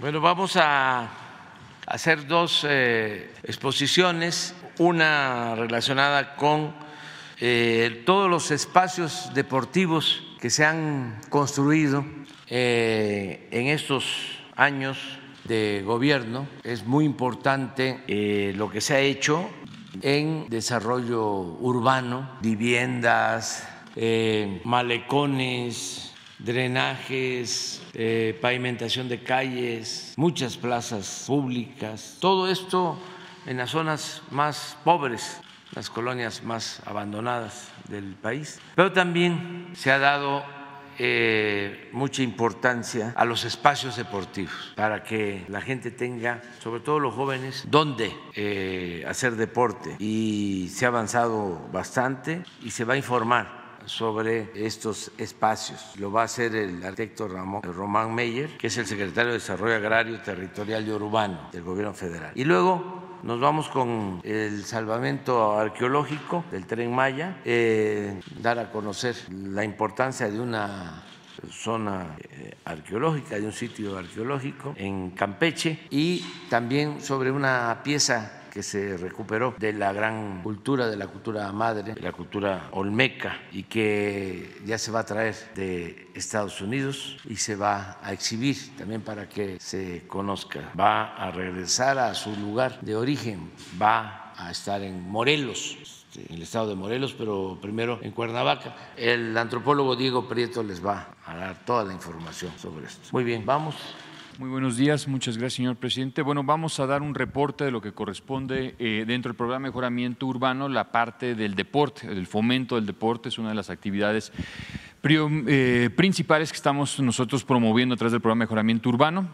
Bueno, vamos a hacer dos eh, exposiciones, una relacionada con eh, todos los espacios deportivos que se han construido eh, en estos años de gobierno. Es muy importante lo que se ha hecho en desarrollo urbano, viviendas, malecones, drenajes, eh, pavimentación de calles, muchas plazas públicas, todo esto en las zonas más pobres, las colonias más abandonadas del país. Pero también se ha dado eh, mucha importancia a los espacios deportivos para que la gente tenga, sobre todo los jóvenes, dónde eh, hacer deporte. Y se ha avanzado bastante y se va a informar sobre estos espacios. Lo va a hacer el arquitecto Román Meyer, que es el secretario de Desarrollo Agrario, Territorial y Urbano del Gobierno Federal. Y luego nos vamos con el salvamento arqueológico del tren Maya, eh, dar a conocer la importancia de una zona eh, arqueológica, de un sitio arqueológico en Campeche y también sobre una pieza que se recuperó de la gran cultura, de la cultura madre, de la cultura olmeca y que ya se va a traer de Estados Unidos y se va a exhibir también para que se conozca. Va a regresar a su lugar de origen, va a estar en Morelos, este, en el estado de Morelos, pero primero en Cuernavaca. El antropólogo Diego Prieto les va a dar toda la información sobre esto. Muy bien, vamos. Muy buenos días, muchas gracias, señor presidente. Bueno, vamos a dar un reporte de lo que corresponde eh, dentro del programa mejoramiento urbano, la parte del deporte, del fomento del deporte, es una de las actividades eh, principales que estamos nosotros promoviendo a través del programa mejoramiento urbano.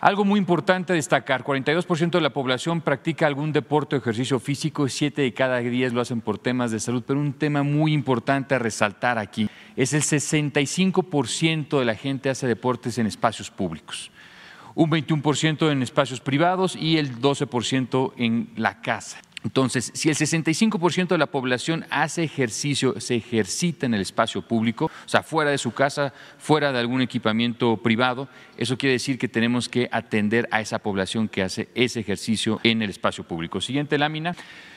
Algo muy importante a destacar, 42% de la población practica algún deporte o ejercicio físico, 7 de cada 10 lo hacen por temas de salud, pero un tema muy importante a resaltar aquí es el 65% de la gente hace deportes en espacios públicos un 21% en espacios privados y el 12% en la casa. Entonces, si el 65% de la población hace ejercicio, se ejercita en el espacio público, o sea, fuera de su casa, fuera de algún equipamiento privado, eso quiere decir que tenemos que atender a esa población que hace ese ejercicio en el espacio público. Siguiente lámina.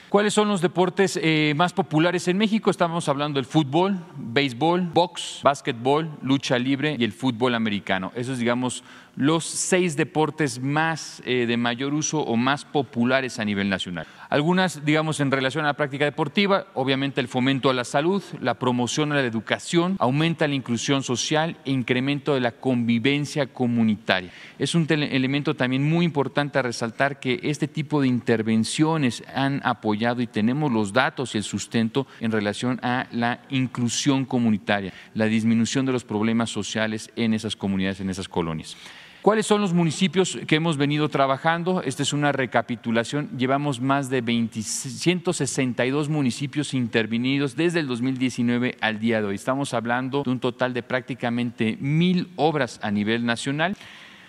¿Cuáles son los deportes eh, más populares en México? Estamos hablando del fútbol, béisbol, box, básquetbol, lucha libre y el fútbol americano. Esos, digamos, los seis deportes más eh, de mayor uso o más populares a nivel nacional. Algunas, digamos, en relación a la práctica deportiva, obviamente el fomento a la salud, la promoción a la educación, aumenta la inclusión social e incremento de la convivencia comunitaria. Es un elemento también muy importante a resaltar que este tipo de intervenciones han apoyado y tenemos los datos y el sustento en relación a la inclusión comunitaria, la disminución de los problemas sociales en esas comunidades, en esas colonias. ¿Cuáles son los municipios que hemos venido trabajando? Esta es una recapitulación. Llevamos más de 162 municipios intervenidos desde el 2019 al día de hoy. Estamos hablando de un total de prácticamente mil obras a nivel nacional.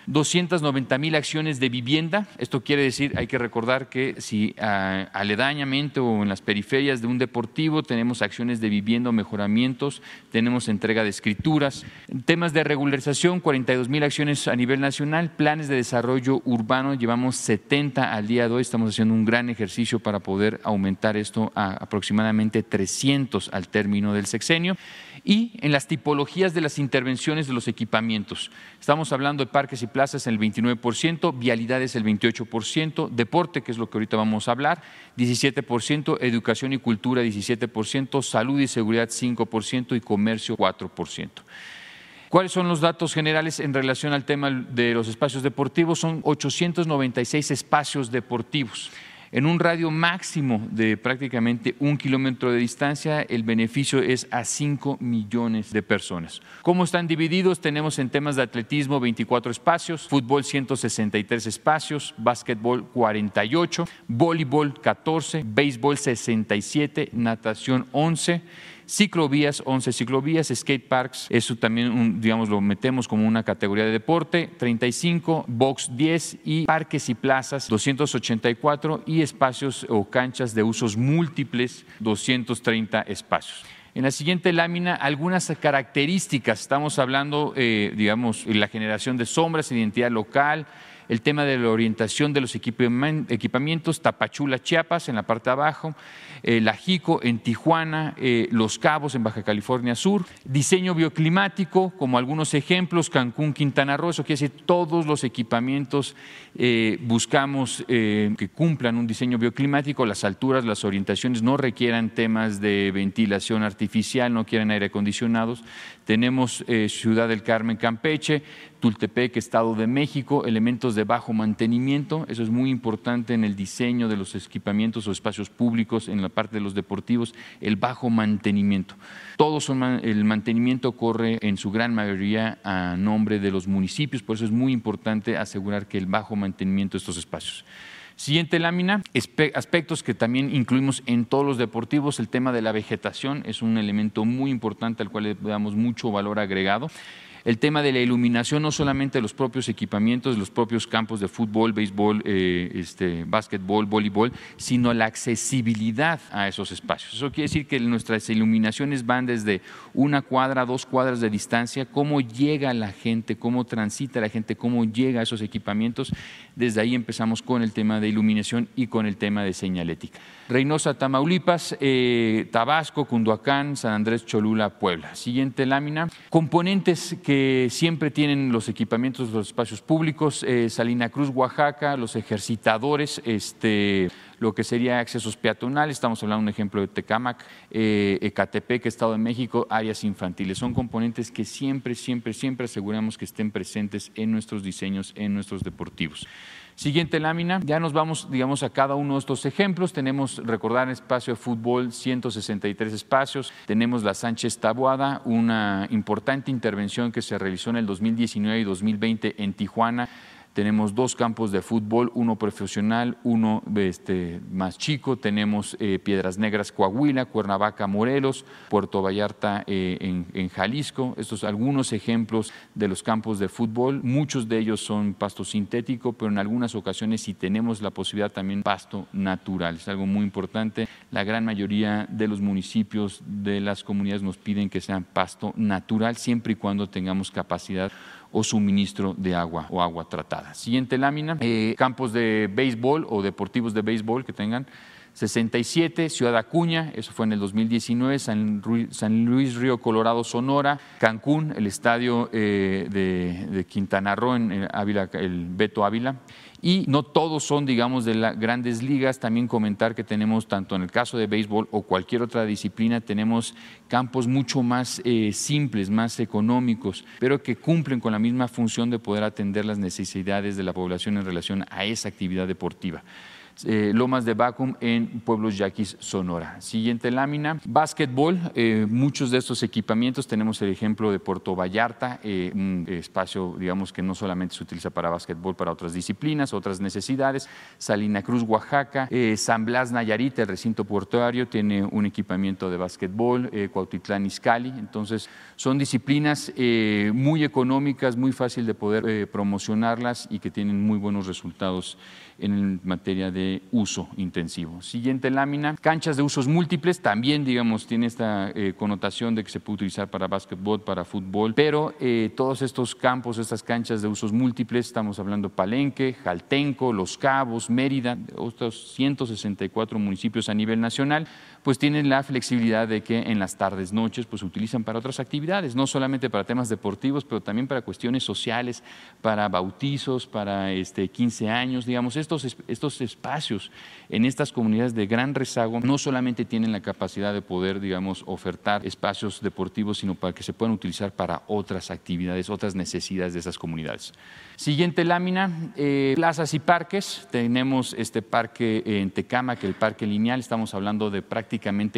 290 mil acciones de vivienda. Esto quiere decir, hay que recordar que si ah, aledañamente o en las periferias de un deportivo tenemos acciones de vivienda o mejoramientos, tenemos entrega de escrituras. Temas de regularización, 42 mil acciones a nivel nacional. Planes de desarrollo urbano, llevamos 70 al día de hoy. Estamos haciendo un gran ejercicio para poder aumentar esto a aproximadamente 300 al término del sexenio y en las tipologías de las intervenciones de los equipamientos. Estamos hablando de parques y plazas el 29%, vialidades el 28%, deporte, que es lo que ahorita vamos a hablar, 17%, educación y cultura 17%, salud y seguridad 5% y comercio 4%. ¿Cuáles son los datos generales en relación al tema de los espacios deportivos? Son 896 espacios deportivos. En un radio máximo de prácticamente un kilómetro de distancia, el beneficio es a 5 millones de personas. ¿Cómo están divididos? Tenemos en temas de atletismo 24 espacios, fútbol 163 espacios, básquetbol 48, voleibol 14, béisbol 67, natación 11 ciclovías, 11 ciclovías, skate parks, eso también, digamos, lo metemos como una categoría de deporte, 35, box 10 y parques y plazas, 284 y espacios o canchas de usos múltiples, 230 espacios. En la siguiente lámina, algunas características. Estamos hablando, eh, digamos, la generación de sombras, identidad local, el tema de la orientación de los equipamientos, Tapachula, Chiapas, en la parte de abajo, eh, La Jico en Tijuana, eh, Los Cabos en Baja California Sur, diseño bioclimático, como algunos ejemplos, Cancún, Quintana Roo, eso quiere decir todos los equipamientos eh, buscamos que cumplan un diseño bioclimático, las alturas, las orientaciones no requieran temas de ventilación artificial, no quieren aire acondicionados. Tenemos Ciudad del Carmen, Campeche, Tultepec, Estado de México, elementos de bajo mantenimiento, eso es muy importante en el diseño de los equipamientos o espacios públicos, en la parte de los deportivos, el bajo mantenimiento. Todo el mantenimiento corre en su gran mayoría a nombre de los municipios, por eso es muy importante asegurar que el bajo mantenimiento de estos espacios. Siguiente lámina, aspectos que también incluimos en todos los deportivos, el tema de la vegetación es un elemento muy importante al cual le damos mucho valor agregado el tema de la iluminación, no solamente los propios equipamientos, los propios campos de fútbol, béisbol, eh, este, básquetbol, voleibol, sino la accesibilidad a esos espacios. Eso quiere decir que nuestras iluminaciones van desde una cuadra, dos cuadras de distancia, cómo llega la gente, cómo transita la gente, cómo llega a esos equipamientos. Desde ahí empezamos con el tema de iluminación y con el tema de señalética. Reynosa, Tamaulipas, eh, Tabasco, Cunduacán, San Andrés, Cholula, Puebla. Siguiente lámina. Componentes que siempre tienen los equipamientos de los espacios públicos, eh, Salina Cruz, Oaxaca, los ejercitadores, este, lo que sería accesos peatonales, estamos hablando de un ejemplo de Tecámac, eh, Ecatepec, Estado de México, áreas infantiles. Son componentes que siempre, siempre, siempre aseguramos que estén presentes en nuestros diseños, en nuestros deportivos. Siguiente lámina, ya nos vamos, digamos, a cada uno de estos ejemplos. Tenemos, recordar, espacio de fútbol, 163 espacios. Tenemos la Sánchez Tabuada, una importante intervención que se realizó en el 2019 y 2020 en Tijuana tenemos dos campos de fútbol, uno profesional, uno este, más chico. Tenemos eh, Piedras Negras, Coahuila, Cuernavaca, Morelos, Puerto Vallarta eh, en, Jalisco. Estos algunos ejemplos de los campos de fútbol. Muchos de ellos son pasto sintético, pero en algunas ocasiones si tenemos la posibilidad también pasto natural. Es algo muy importante. La gran mayoría de los municipios de las comunidades nos piden que sean pasto natural, siempre y cuando tengamos capacidad o suministro de agua o agua tratada. Siguiente lámina, eh, campos de béisbol o deportivos de béisbol que tengan 67, Ciudad Acuña, eso fue en el 2019, San, Luis Río Colorado, Sonora, Cancún, el estadio eh, de, Quintana Roo, en Ávila, el Beto Ávila. Y no todos son, digamos, de las grandes ligas. También comentar que tenemos, tanto en el caso de béisbol o cualquier otra disciplina, tenemos campos mucho más eh, simples, más económicos, pero que cumplen con la misma función de poder atender las necesidades de la población en relación a esa actividad deportiva. Eh, Lomas de Vacuum en Pueblos Yaquis, Sonora. Siguiente lámina, básquetbol. Eh, muchos de estos equipamientos, tenemos el ejemplo de Puerto Vallarta, eh, un espacio, digamos, que no solamente se utiliza para básquetbol, para otras disciplinas, otras necesidades. Salina Cruz, Oaxaca, San Blas, Nayarit, el recinto portuario, tiene un equipamiento de básquetbol, Cuautitlán, Izcalli. Entonces, son disciplinas muy económicas, muy fácil de poder promocionarlas y que tienen muy buenos resultados en materia de uso intensivo. Siguiente lámina, canchas de usos múltiples, también digamos tiene esta eh, connotación de que se puede utilizar para básquetbol, para fútbol, pero eh, todos estos campos, estas canchas de usos múltiples, estamos hablando Palenque, Jaltenco, Los Cabos, Mérida, otros 164 municipios a nivel nacional, pues tienen la flexibilidad de que en las tardes, noches, pues se utilizan para otras actividades, no solamente para temas deportivos, pero también para cuestiones sociales, para bautizos, para este, 15 años, digamos, estos, estos espacios en estas comunidades de gran rezago no solamente tienen la capacidad de poder, digamos, ofertar espacios deportivos, sino para que se puedan utilizar para otras actividades, otras necesidades de esas comunidades. Siguiente lámina, eh, plazas y parques. Tenemos este parque en Tecama, que el parque lineal, estamos hablando de prácticamente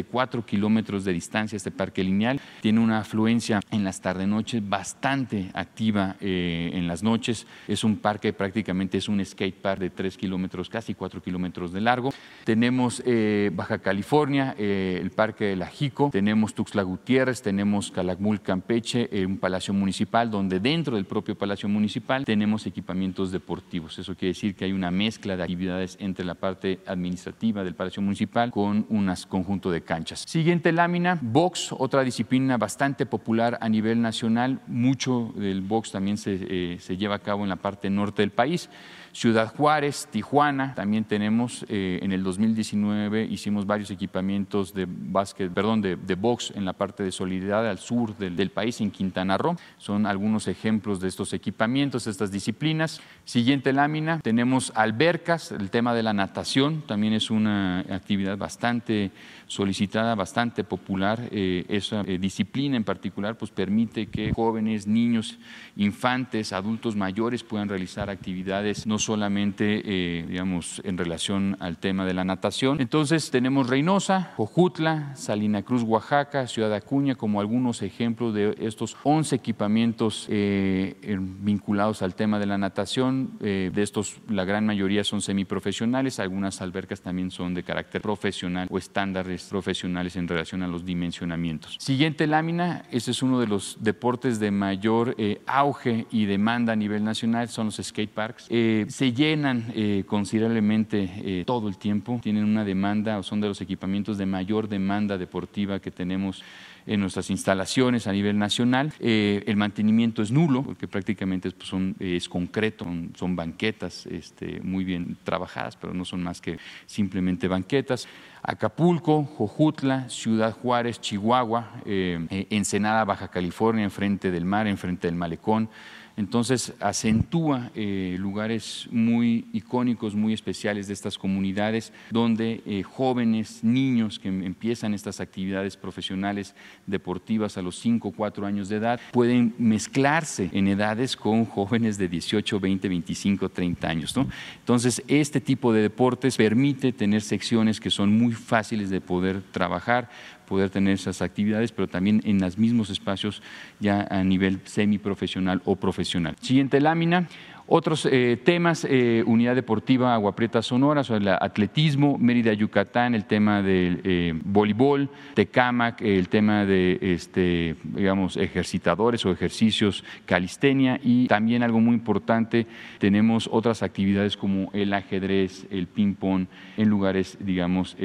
cuatro kilómetros de distancia este parque lineal. Tiene una afluencia en las tarde-noches bastante activa eh, en las noches. Es un parque prácticamente, es un skate park de tres kilómetros, casi cuatro kilómetros de largo. Tenemos eh, Baja California, el parque de La Jico, tenemos Tuxtla Gutiérrez, tenemos Calakmul, Campeche, un palacio municipal, donde dentro del propio palacio municipal tenemos equipamientos deportivos. Eso quiere decir que hay una mezcla de actividades entre la parte administrativa del Palacio Municipal con unas con conjunto de canchas. Siguiente lámina, box, otra disciplina bastante popular a nivel nacional. Mucho del box también se, eh, se lleva a cabo en la parte norte del país. Ciudad Juárez, Tijuana, también tenemos eh, en el 2019 hicimos varios equipamientos de básquet, perdón, de, box en la parte de solidaridad al sur del, del, país, en Quintana Roo. Son algunos ejemplos de estos equipamientos, estas disciplinas. Siguiente lámina, tenemos albercas, el tema de la natación también es una actividad bastante solicitada, bastante popular. Eh, esa eh, disciplina en particular pues permite que jóvenes, niños, infantes, adultos mayores puedan realizar actividades no solamente, eh, digamos, en relación al tema de la natación. Entonces tenemos Reynosa, Jojutla, Salina Cruz, Oaxaca, Ciudad Acuña, como algunos ejemplos de estos 11 equipamientos vinculados al tema de la natación. De estos, la gran mayoría son semiprofesionales, algunas albercas también son de carácter profesional o estándares profesionales en relación a los dimensionamientos. Siguiente lámina, este es uno de los deportes de mayor auge y demanda a nivel nacional, son los skate parks se llenan eh, considerablemente eh, todo el tiempo, tienen una demanda o son de los equipamientos de mayor demanda deportiva que tenemos en nuestras instalaciones a nivel nacional. Eh, el mantenimiento es nulo, porque prácticamente es, pues, son, es concreto, son, banquetas este, muy bien trabajadas, pero no son más que simplemente banquetas. Acapulco, Jojutla, Ciudad Juárez, Chihuahua, Ensenada, Baja California, enfrente del mar, enfrente del malecón. Entonces acentúa eh, lugares muy icónicos, muy especiales de estas comunidades, donde eh, jóvenes, niños que empiezan estas actividades profesionales deportivas a los 5 o 4 años de edad, pueden mezclarse en edades con jóvenes de 18, 20, 25, 30 años. Entonces, este tipo de deportes permite tener secciones que son muy fáciles de poder trabajar, poder tener esas actividades, pero también en los mismos espacios ya a nivel semiprofesional o profesional. Siguiente lámina. Otros eh, temas, eh, Unidad Deportiva Agua Prieta Sonora, el atletismo, Mérida, Yucatán, el tema del eh, voleibol, Tecamac, el tema de, este, digamos, ejercitadores o ejercicios, calistenia y también algo muy importante, tenemos otras actividades como el ajedrez, el ping-pong en lugares, digamos,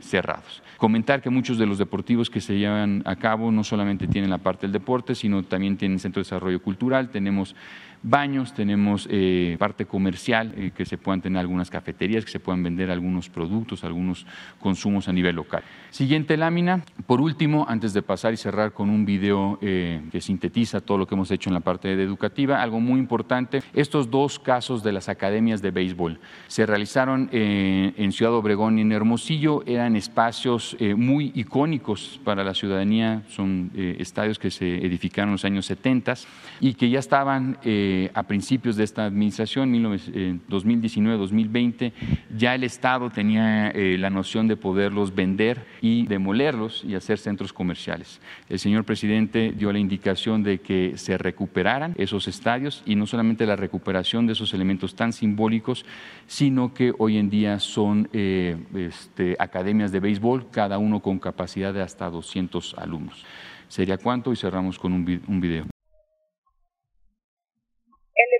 cerrados. Comentar que muchos de los deportivos que se llevan a cabo no solamente tienen la parte del deporte, sino también tienen centro de desarrollo cultural, tenemos baños, tenemos eh, parte comercial, eh, que se puedan tener algunas cafeterías, que se puedan vender algunos productos, algunos consumos a nivel local. Siguiente lámina. Por último, antes de pasar y cerrar con un video eh, que sintetiza todo lo que hemos hecho en la parte educativa, algo muy importante, estos dos casos de las academias de béisbol se realizaron en Ciudad Obregón y en Hermosillo, eran espacios muy icónicos para la ciudadanía, son estadios que se edificaron en los años 70 y que ya estaban a principios de esta administración, 2019-2020, ya el Estado tenía eh, la noción de poderlos vender y demolerlos y hacer centros comerciales. El señor presidente dio la indicación de que se recuperaran esos estadios y no solamente la recuperación de esos elementos tan simbólicos, sino que hoy en día son eh, este, academias de béisbol, cada uno con capacidad de hasta 200 alumnos. ¿Sería cuánto? Y cerramos con un video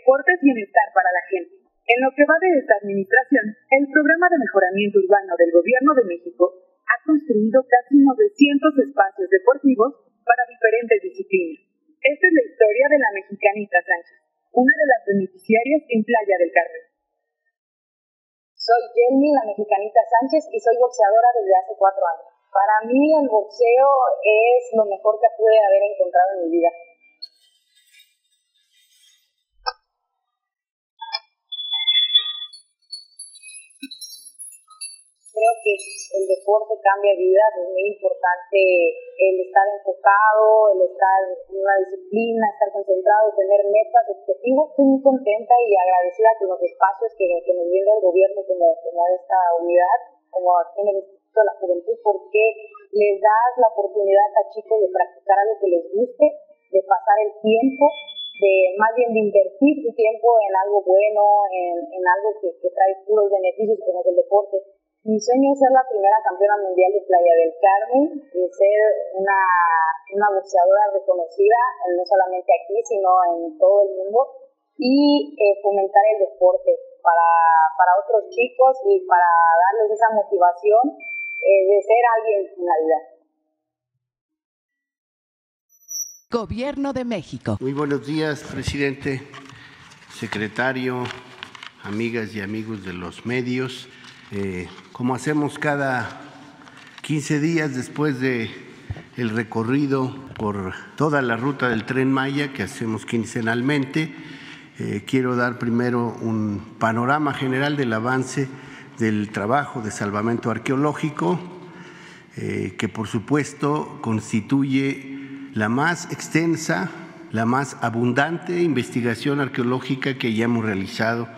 deporte es bienestar para la gente. En lo que va de esta administración, el programa de mejoramiento urbano del Gobierno de México ha construido casi 900 espacios deportivos para diferentes disciplinas. Esta es la historia de la mexicanita Sánchez, una de las beneficiarias en Playa del Carmen. Soy Jenny, la mexicanita Sánchez, y soy boxeadora desde hace cuatro años. Para mí el boxeo es lo mejor que pude haber encontrado en mi vida creo que el deporte cambia vidas, es muy importante el estar enfocado, el estar en una disciplina, estar concentrado, tener metas, objetivos. Estoy muy contenta y agradecida con los espacios que, nos brinda el gobierno como, como esta unidad, como en el Instituto de la Juventud, porque les das la oportunidad a chicos de practicar algo que les guste, de pasar el tiempo, de más bien de invertir su tiempo en algo bueno, en, en algo que, que trae puros beneficios como es el deporte mi sueño es ser la primera campeona mundial de Playa del Carmen y ser una, una boxeadora reconocida, no solamente aquí, sino en todo el mundo, y eh, fomentar el deporte para, para otros chicos y para darles esa motivación eh, de ser alguien en la vida. Gobierno de México. Muy buenos días, presidente, secretario, amigas y amigos de los medios. Eh, como hacemos cada 15 días después de el recorrido por toda la ruta del tren Maya que hacemos quincenalmente, eh, quiero dar primero un panorama general del avance del trabajo de salvamento arqueológico, eh, que por supuesto constituye la más extensa, la más abundante investigación arqueológica que ya hemos realizado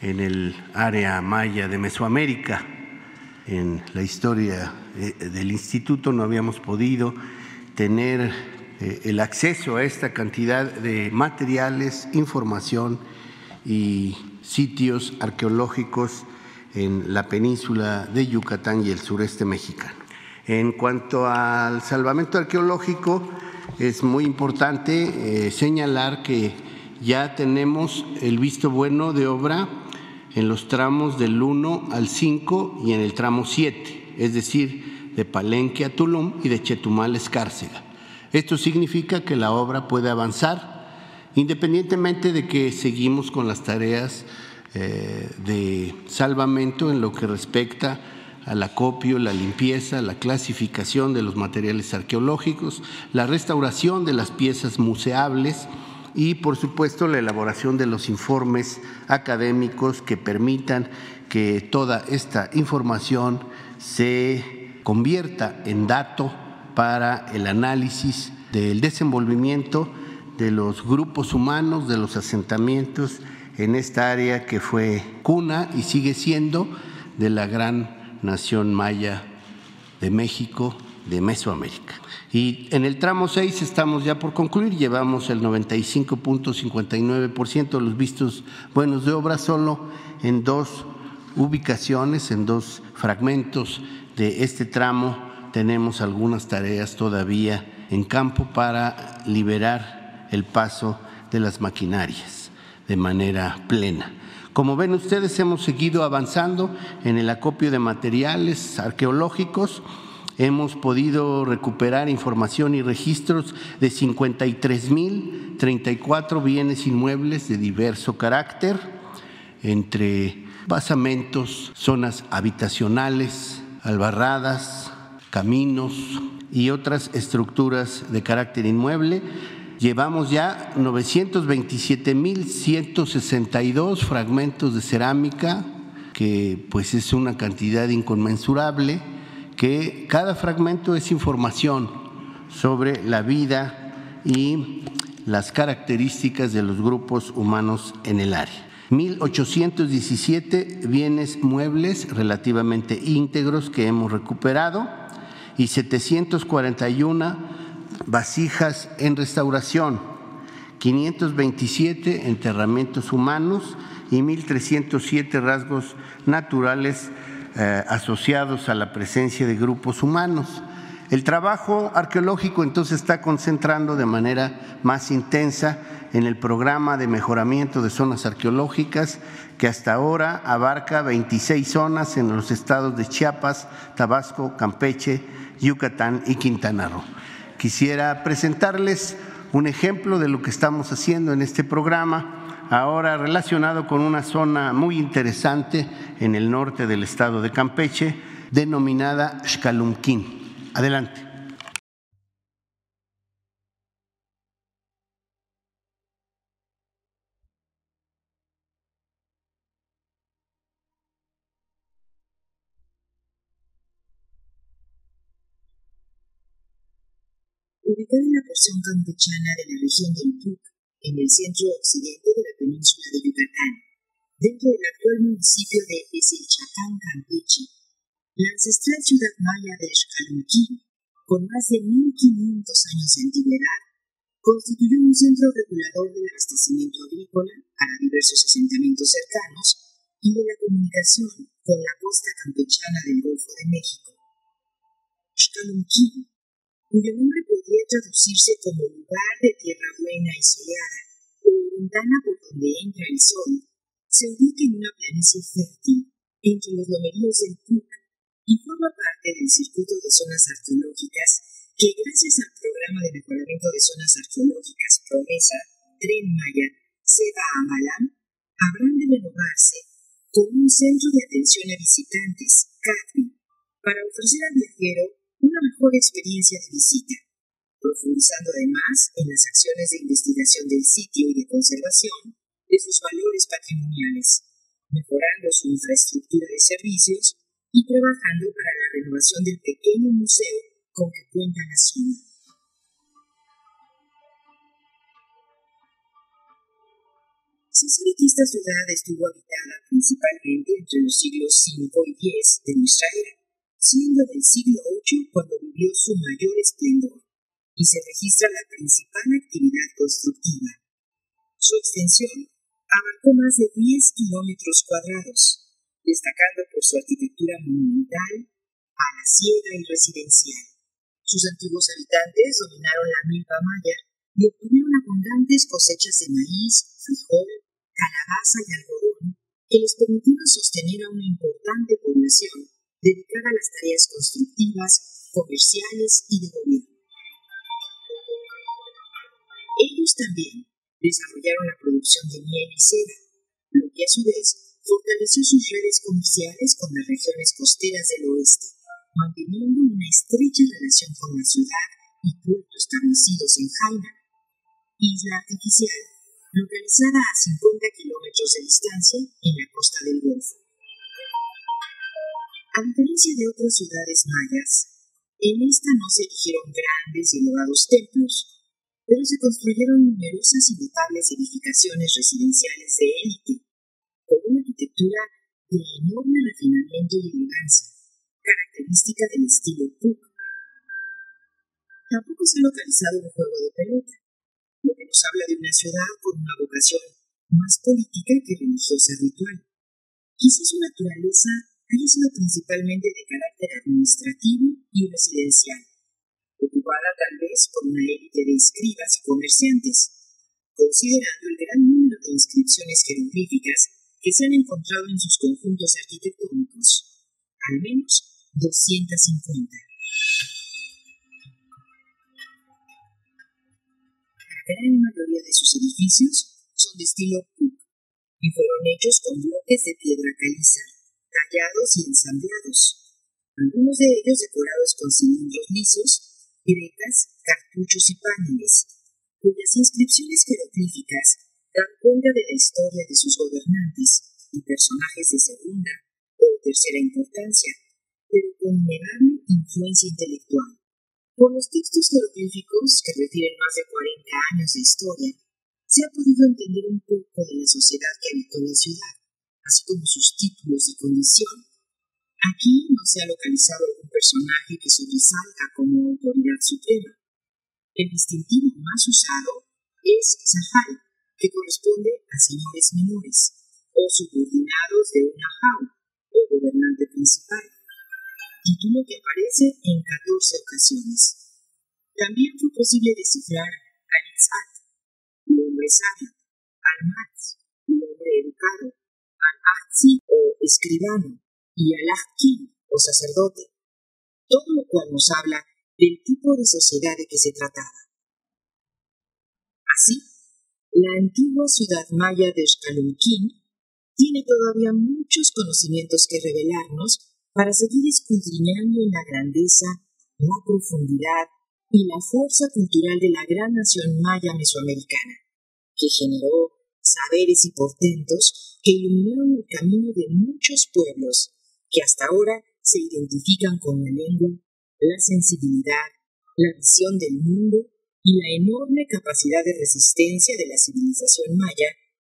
en el área maya de Mesoamérica. En la historia eh, del instituto no habíamos podido tener eh, el acceso a esta cantidad de materiales, información y sitios arqueológicos en la península de Yucatán y el sureste mexicano. En cuanto al salvamento arqueológico, es muy importante eh, señalar que ya tenemos el visto bueno de obra en los tramos del 1 al 5 y en el tramo 7, es decir, de Palenque a Tulum y de Chetumal a Escárcega. Esto significa que la obra puede avanzar independientemente de que seguimos con las tareas eh, de salvamento en lo que respecta al acopio, la limpieza, la clasificación de los materiales arqueológicos, la restauración de las piezas museables y, por supuesto, la elaboración de los informes académicos que permitan que toda esta información se convierta en dato para el análisis del desenvolvimiento de los grupos humanos, de los asentamientos en esta área que fue cuna y sigue siendo de la gran nación maya de México, de Mesoamérica. Y en el tramo 6 estamos ya por concluir, llevamos el 95.59% de los vistos buenos de obra solo en dos ubicaciones, en dos fragmentos de este tramo. Tenemos algunas tareas todavía en campo para liberar el paso de las maquinarias de manera plena. Como ven ustedes, hemos seguido avanzando en el acopio de materiales arqueológicos hemos podido recuperar información y registros de 53.034 bienes inmuebles de diverso carácter, entre basamentos, zonas habitacionales, albarradas, caminos y otras estructuras de carácter inmueble. Llevamos ya 927.162 fragmentos de cerámica, que pues es una cantidad inconmensurable que cada fragmento es información sobre la vida y las características de los grupos humanos en el área. 1.817 bienes muebles relativamente íntegros que hemos recuperado y 741 vasijas en restauración, 527 enterramientos humanos y 1.307 rasgos naturales asociados a la presencia de grupos humanos. El trabajo arqueológico entonces está concentrando de manera más intensa en el programa de mejoramiento de zonas arqueológicas que hasta ahora abarca 26 zonas en los estados de Chiapas, Tabasco, Campeche, Yucatán y Quintana Roo. Quisiera presentarles un ejemplo de lo que estamos haciendo en este programa ahora relacionado con una zona muy interesante en el norte del estado de Campeche, denominada Xcalumquín. Adelante. Ubicada en la porción campechana de la región del Puc, en el centro occidente de la península de Yucatán, dentro del actual municipio de Esilchacán, Campeche, la ancestral ciudad maya de Xcalunquí, con más de 1500 años de antigüedad, constituyó un centro regulador del abastecimiento agrícola para diversos asentamientos cercanos y de la comunicación con la costa campechana del Golfo de México. Xcalunquí cuyo nombre podría traducirse como lugar de tierra buena y soleada, o ventana por donde entra el sol, se ubica en una planicie fértil entre los lomeríos del Puc y forma parte del circuito de zonas arqueológicas que gracias al programa de mejoramiento de zonas arqueológicas Promesa, Tren Maya, Seba Amalam, habrán de renovarse con un centro de atención a visitantes, CADVI, para ofrecer al viajero mejor experiencia de visita, profundizando además en las acciones de investigación del sitio y de conservación de sus valores patrimoniales, mejorando su infraestructura de servicios y trabajando para la renovación del pequeño museo con que cuenta la zona. Se que esta ciudad estuvo habitada principalmente entre los siglos V y X de nuestra era, siendo en el siglo VIII cuando vivió su mayor esplendor, y se registra la principal actividad constructiva. Su extensión abarcó más de 10 kilómetros cuadrados, destacando por su arquitectura monumental, palaciega y residencial. Sus antiguos habitantes dominaron la milpa maya y obtuvieron abundantes cosechas de maíz, frijol, calabaza y algodón que les permitieron sostener a una importante población dedicada a las tareas constructivas, comerciales y de gobierno. Ellos también desarrollaron la producción de miel y seda, lo que a su vez fortaleció sus redes comerciales con las regiones costeras del oeste, manteniendo una estrecha relación con la ciudad y puertos establecidos en Jaina, isla artificial localizada a 50 kilómetros de distancia en la costa del Golfo. A diferencia de otras ciudades mayas, en esta no se erigieron grandes y elevados templos, pero se construyeron numerosas y notables edificaciones residenciales de élite, con una arquitectura de enorme refinamiento y elegancia, característica del estilo Puck. Tampoco se ha localizado un juego de pelota, lo que nos habla de una ciudad con una vocación más política que religiosa ritual. Quizás su naturaleza haya sido principalmente de carácter administrativo y residencial, ocupada tal vez por una élite de escribas y comerciantes, considerando el gran número de inscripciones jeroglíficas que se han encontrado en sus conjuntos arquitectónicos, al menos 250. La gran mayoría de sus edificios son de estilo Puc y fueron hechos con bloques de piedra caliza, tallados y ensamblados, algunos de ellos decorados con cilindros lisos, gretas, cartuchos y paneles, cuyas inscripciones jeroglíficas dan cuenta de la historia de sus gobernantes y personajes de segunda o tercera importancia, pero con innegable influencia intelectual. Por los textos jeroglíficos que refieren más de 40 años de historia, se ha podido entender un poco de la sociedad que habitó la ciudad, así como sus títulos y condición. Aquí no se ha localizado algún personaje que sobresalga como autoridad suprema. El distintivo más usado es Zahal, que corresponde a señores menores o subordinados de una jau o gobernante principal, título que aparece en 14 ocasiones. También fue posible descifrar al Itzat, hombre sabio, al Matz, hombre educado, al Ahtzi o escribano y al Ahki o sacerdote, todo lo cual nos habla del tipo de sociedad de que se trataba. Así, la antigua ciudad maya de Xcalunquín tiene todavía muchos conocimientos que revelarnos para seguir escudriñando la grandeza, la profundidad y la fuerza cultural de la gran nación maya mesoamericana, que generó saberes y portentos que iluminaron el camino de muchos pueblos que hasta ahora se identifican con la lengua, la sensibilidad, la visión del mundo y la enorme capacidad de resistencia de la civilización maya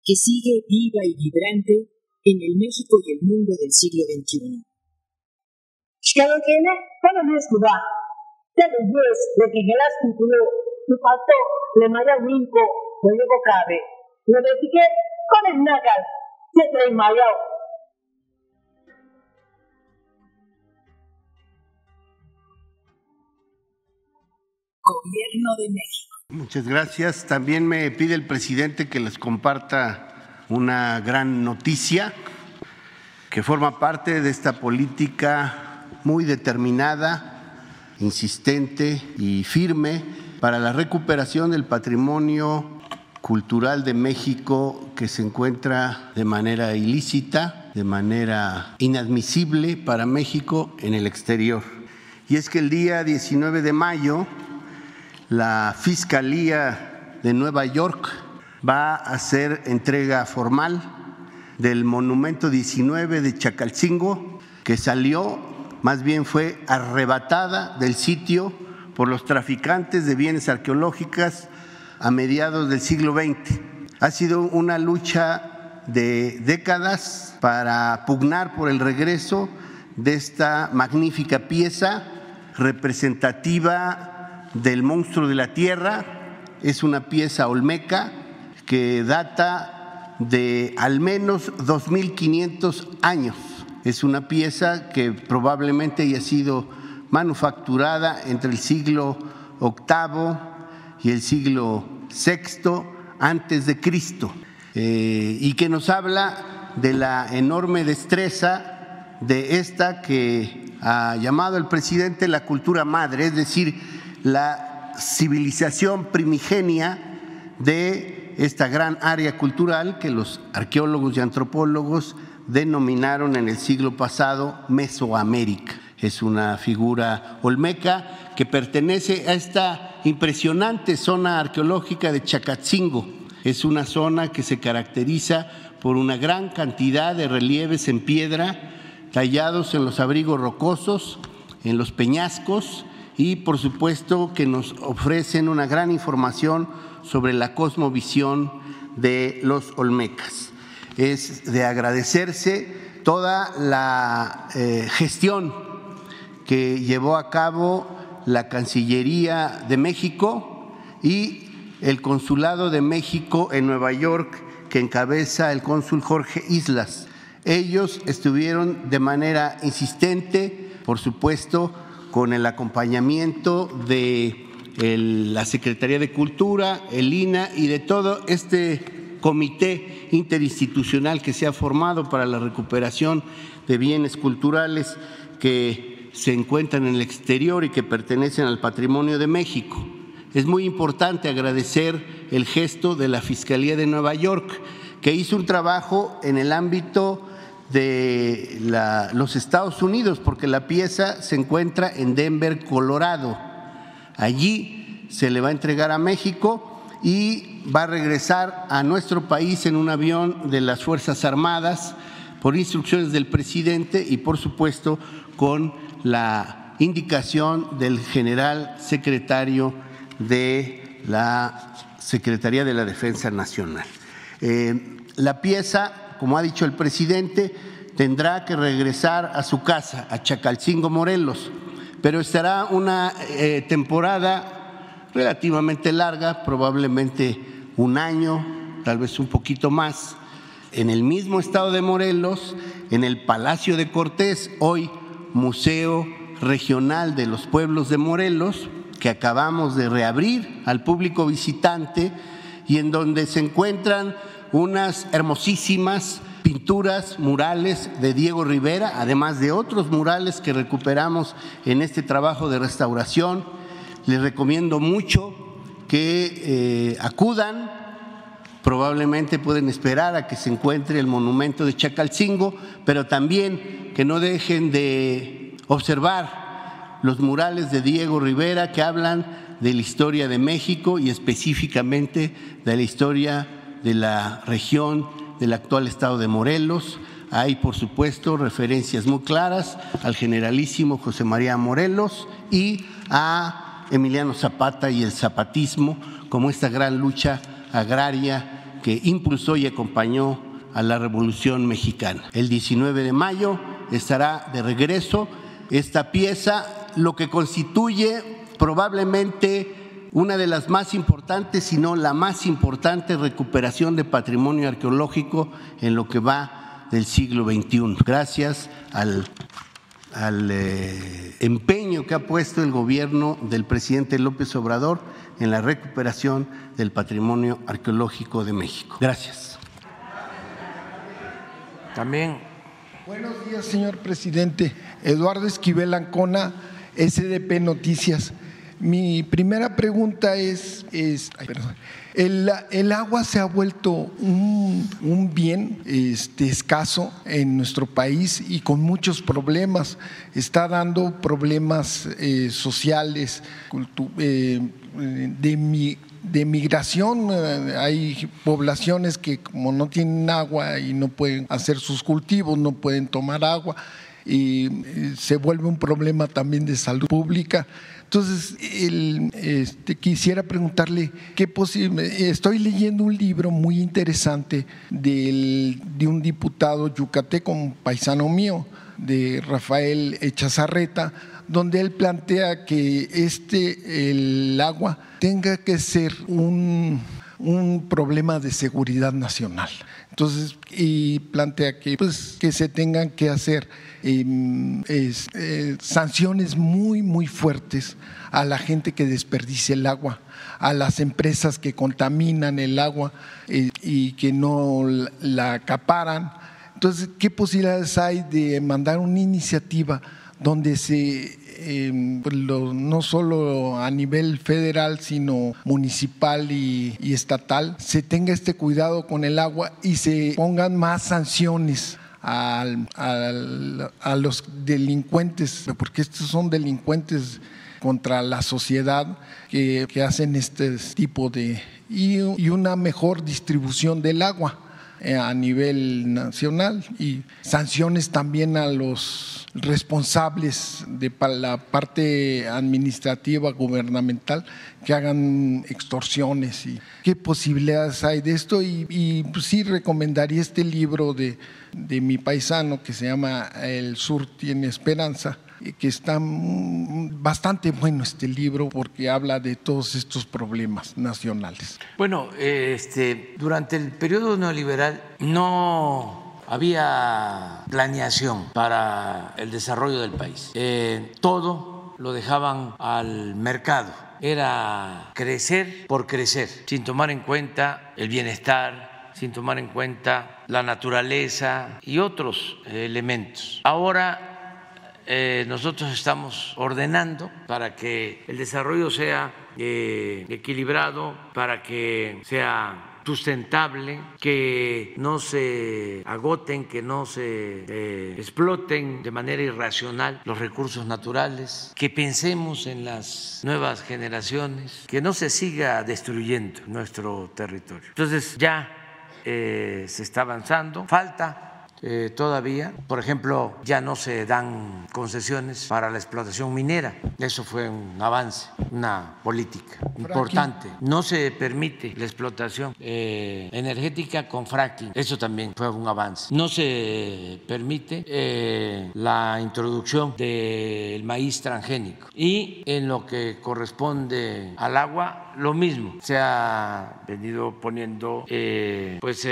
que sigue viva y vibrante en el México y el mundo del siglo XXI. Gobierno de México. Muchas gracias. También me pide el presidente que les comparta una gran noticia que forma parte de esta política muy determinada, insistente y firme para la recuperación del patrimonio cultural de México que se encuentra de manera ilícita, de manera inadmisible para México en el exterior. Y es que el día 19 de mayo, la Fiscalía de Nueva York va a hacer entrega formal del monumento 19 de Chacalcingo, que salió, más bien fue arrebatada del sitio por los traficantes de bienes arqueológicas a mediados del siglo XX. Ha sido una lucha de décadas para pugnar por el regreso de esta magnífica pieza representativa del monstruo de la tierra. Es una pieza olmeca que data de al menos 2.500 años. Es una pieza que probablemente haya sido manufacturada entre el siglo VIII y el siglo VI antes de Cristo eh, y que nos habla de la enorme destreza de esta que ha llamado el presidente la cultura madre, es decir, la civilización primigenia de esta gran área cultural que los arqueólogos y antropólogos denominaron en el siglo pasado Mesoamérica. Es una figura olmeca que pertenece a esta impresionante zona arqueológica de Chacatzingo. Es una zona que se caracteriza por una gran cantidad de relieves en piedra tallados en los abrigos rocosos, en los peñascos y por supuesto que nos ofrecen una gran información sobre la cosmovisión de los olmecas. Es de agradecerse toda la eh, gestión que llevó a cabo la Cancillería de México y el Consulado de México en Nueva York que encabeza el cónsul Jorge Islas. Ellos estuvieron de manera insistente, por supuesto, con el acompañamiento de la Secretaría de Cultura, el INA y de todo este comité interinstitucional que se ha formado para la recuperación de bienes culturales que se encuentran en el exterior y que pertenecen al patrimonio de México. Es muy importante agradecer el gesto de la Fiscalía de Nueva York, que hizo un trabajo en el ámbito de los Estados Unidos, porque la pieza se encuentra en Denver, Colorado. Allí se le va a entregar a México y va a regresar a nuestro país en un avión de las Fuerzas Armadas por instrucciones del presidente y por supuesto con la indicación del general secretario de la Secretaría de la Defensa Nacional. Eh, la pieza como ha dicho el presidente, tendrá que regresar a su casa, a Chacalcingo, Morelos, pero estará una eh, temporada relativamente larga, probablemente un año, tal vez un poquito más, en el mismo estado de Morelos, en el Palacio de Cortés, hoy Museo Regional de los Pueblos de Morelos, que acabamos de reabrir al público visitante y en donde se encuentran unas hermosísimas pinturas, murales de Diego Rivera, además de otros murales que recuperamos en este trabajo de restauración. Les recomiendo mucho que eh, acudan, probablemente pueden esperar a que se encuentre el monumento de Chacalcingo, pero también que no dejen de observar los murales de Diego Rivera que hablan de la historia de México y específicamente de la historia de la región del actual estado de Morelos. Hay, por supuesto, referencias muy claras al generalísimo José María Morelos y a Emiliano Zapata y el zapatismo como esta gran lucha agraria que impulsó y acompañó a la Revolución Mexicana. El 19 de mayo estará de regreso esta pieza, lo que constituye probablemente una de las más importantes, si no la más importante recuperación de patrimonio arqueológico en lo que va del siglo XXI. Gracias al, eh, empeño que ha puesto el gobierno del presidente López Obrador en la recuperación del patrimonio arqueológico de México. Gracias. También Buenos días, señor presidente. Eduardo Esquivel Ancona, SDP Noticias. Mi primera pregunta es, es ay, perdón, el, el, agua se ha vuelto un, un bien este, escaso en nuestro país y con muchos problemas. Está dando problemas eh, sociales, eh, de, mi, de migración. Eh, hay poblaciones que como no tienen agua y no pueden hacer sus cultivos, no pueden tomar agua y se vuelve un problema también de salud pública. Entonces, el, este, quisiera preguntarle qué posible. Estoy leyendo un libro muy interesante del, de un diputado yucateco, un paisano mío, de Rafael Echazarreta, donde él plantea que este, el agua, tenga que ser un, un problema de seguridad nacional. Entonces, y plantea que, pues, que se tengan que hacer eh, eh, sanciones muy, muy fuertes a la gente que desperdicia el agua, a las empresas que contaminan el agua eh, y que no la acaparan. Entonces, ¿qué posibilidades hay de mandar una iniciativa donde se pues, no solo a nivel federal, sino municipal y, estatal, se tenga este cuidado con el agua y se pongan más sanciones al, a los delincuentes, porque estos son delincuentes contra la sociedad que, que hacen este tipo de... Y, una mejor distribución del agua a nivel nacional y sanciones también a los responsables de la parte administrativa gubernamental que hagan extorsiones y qué posibilidades hay de esto. Y, y pues sí recomendaría este libro de, de mi paisano que se llama El Sur tiene esperanza que está bastante bueno este libro porque habla de todos estos problemas nacionales. Bueno, este, durante el periodo neoliberal no había planeación para el desarrollo del país. Eh, todo lo dejaban al mercado. Era crecer por crecer, sin tomar en cuenta el bienestar, sin tomar en cuenta la naturaleza y otros elementos. Ahora eh, nosotros estamos ordenando para que el desarrollo sea eh, equilibrado, para que sea sustentable, que no se agoten, que no se eh, exploten de manera irracional los recursos naturales, que pensemos en las nuevas generaciones, que no se siga destruyendo nuestro territorio. Entonces ya se está avanzando, falta eh, todavía. Por ejemplo, ya no se dan concesiones para la explotación minera. Eso fue un avance, una política importante. No se permite la explotación eh, energética con fracking. Eso también fue un avance. No se permite eh, la introducción del maíz transgénico. Y en lo que corresponde al agua, lo mismo. Se ha venido poniendo pues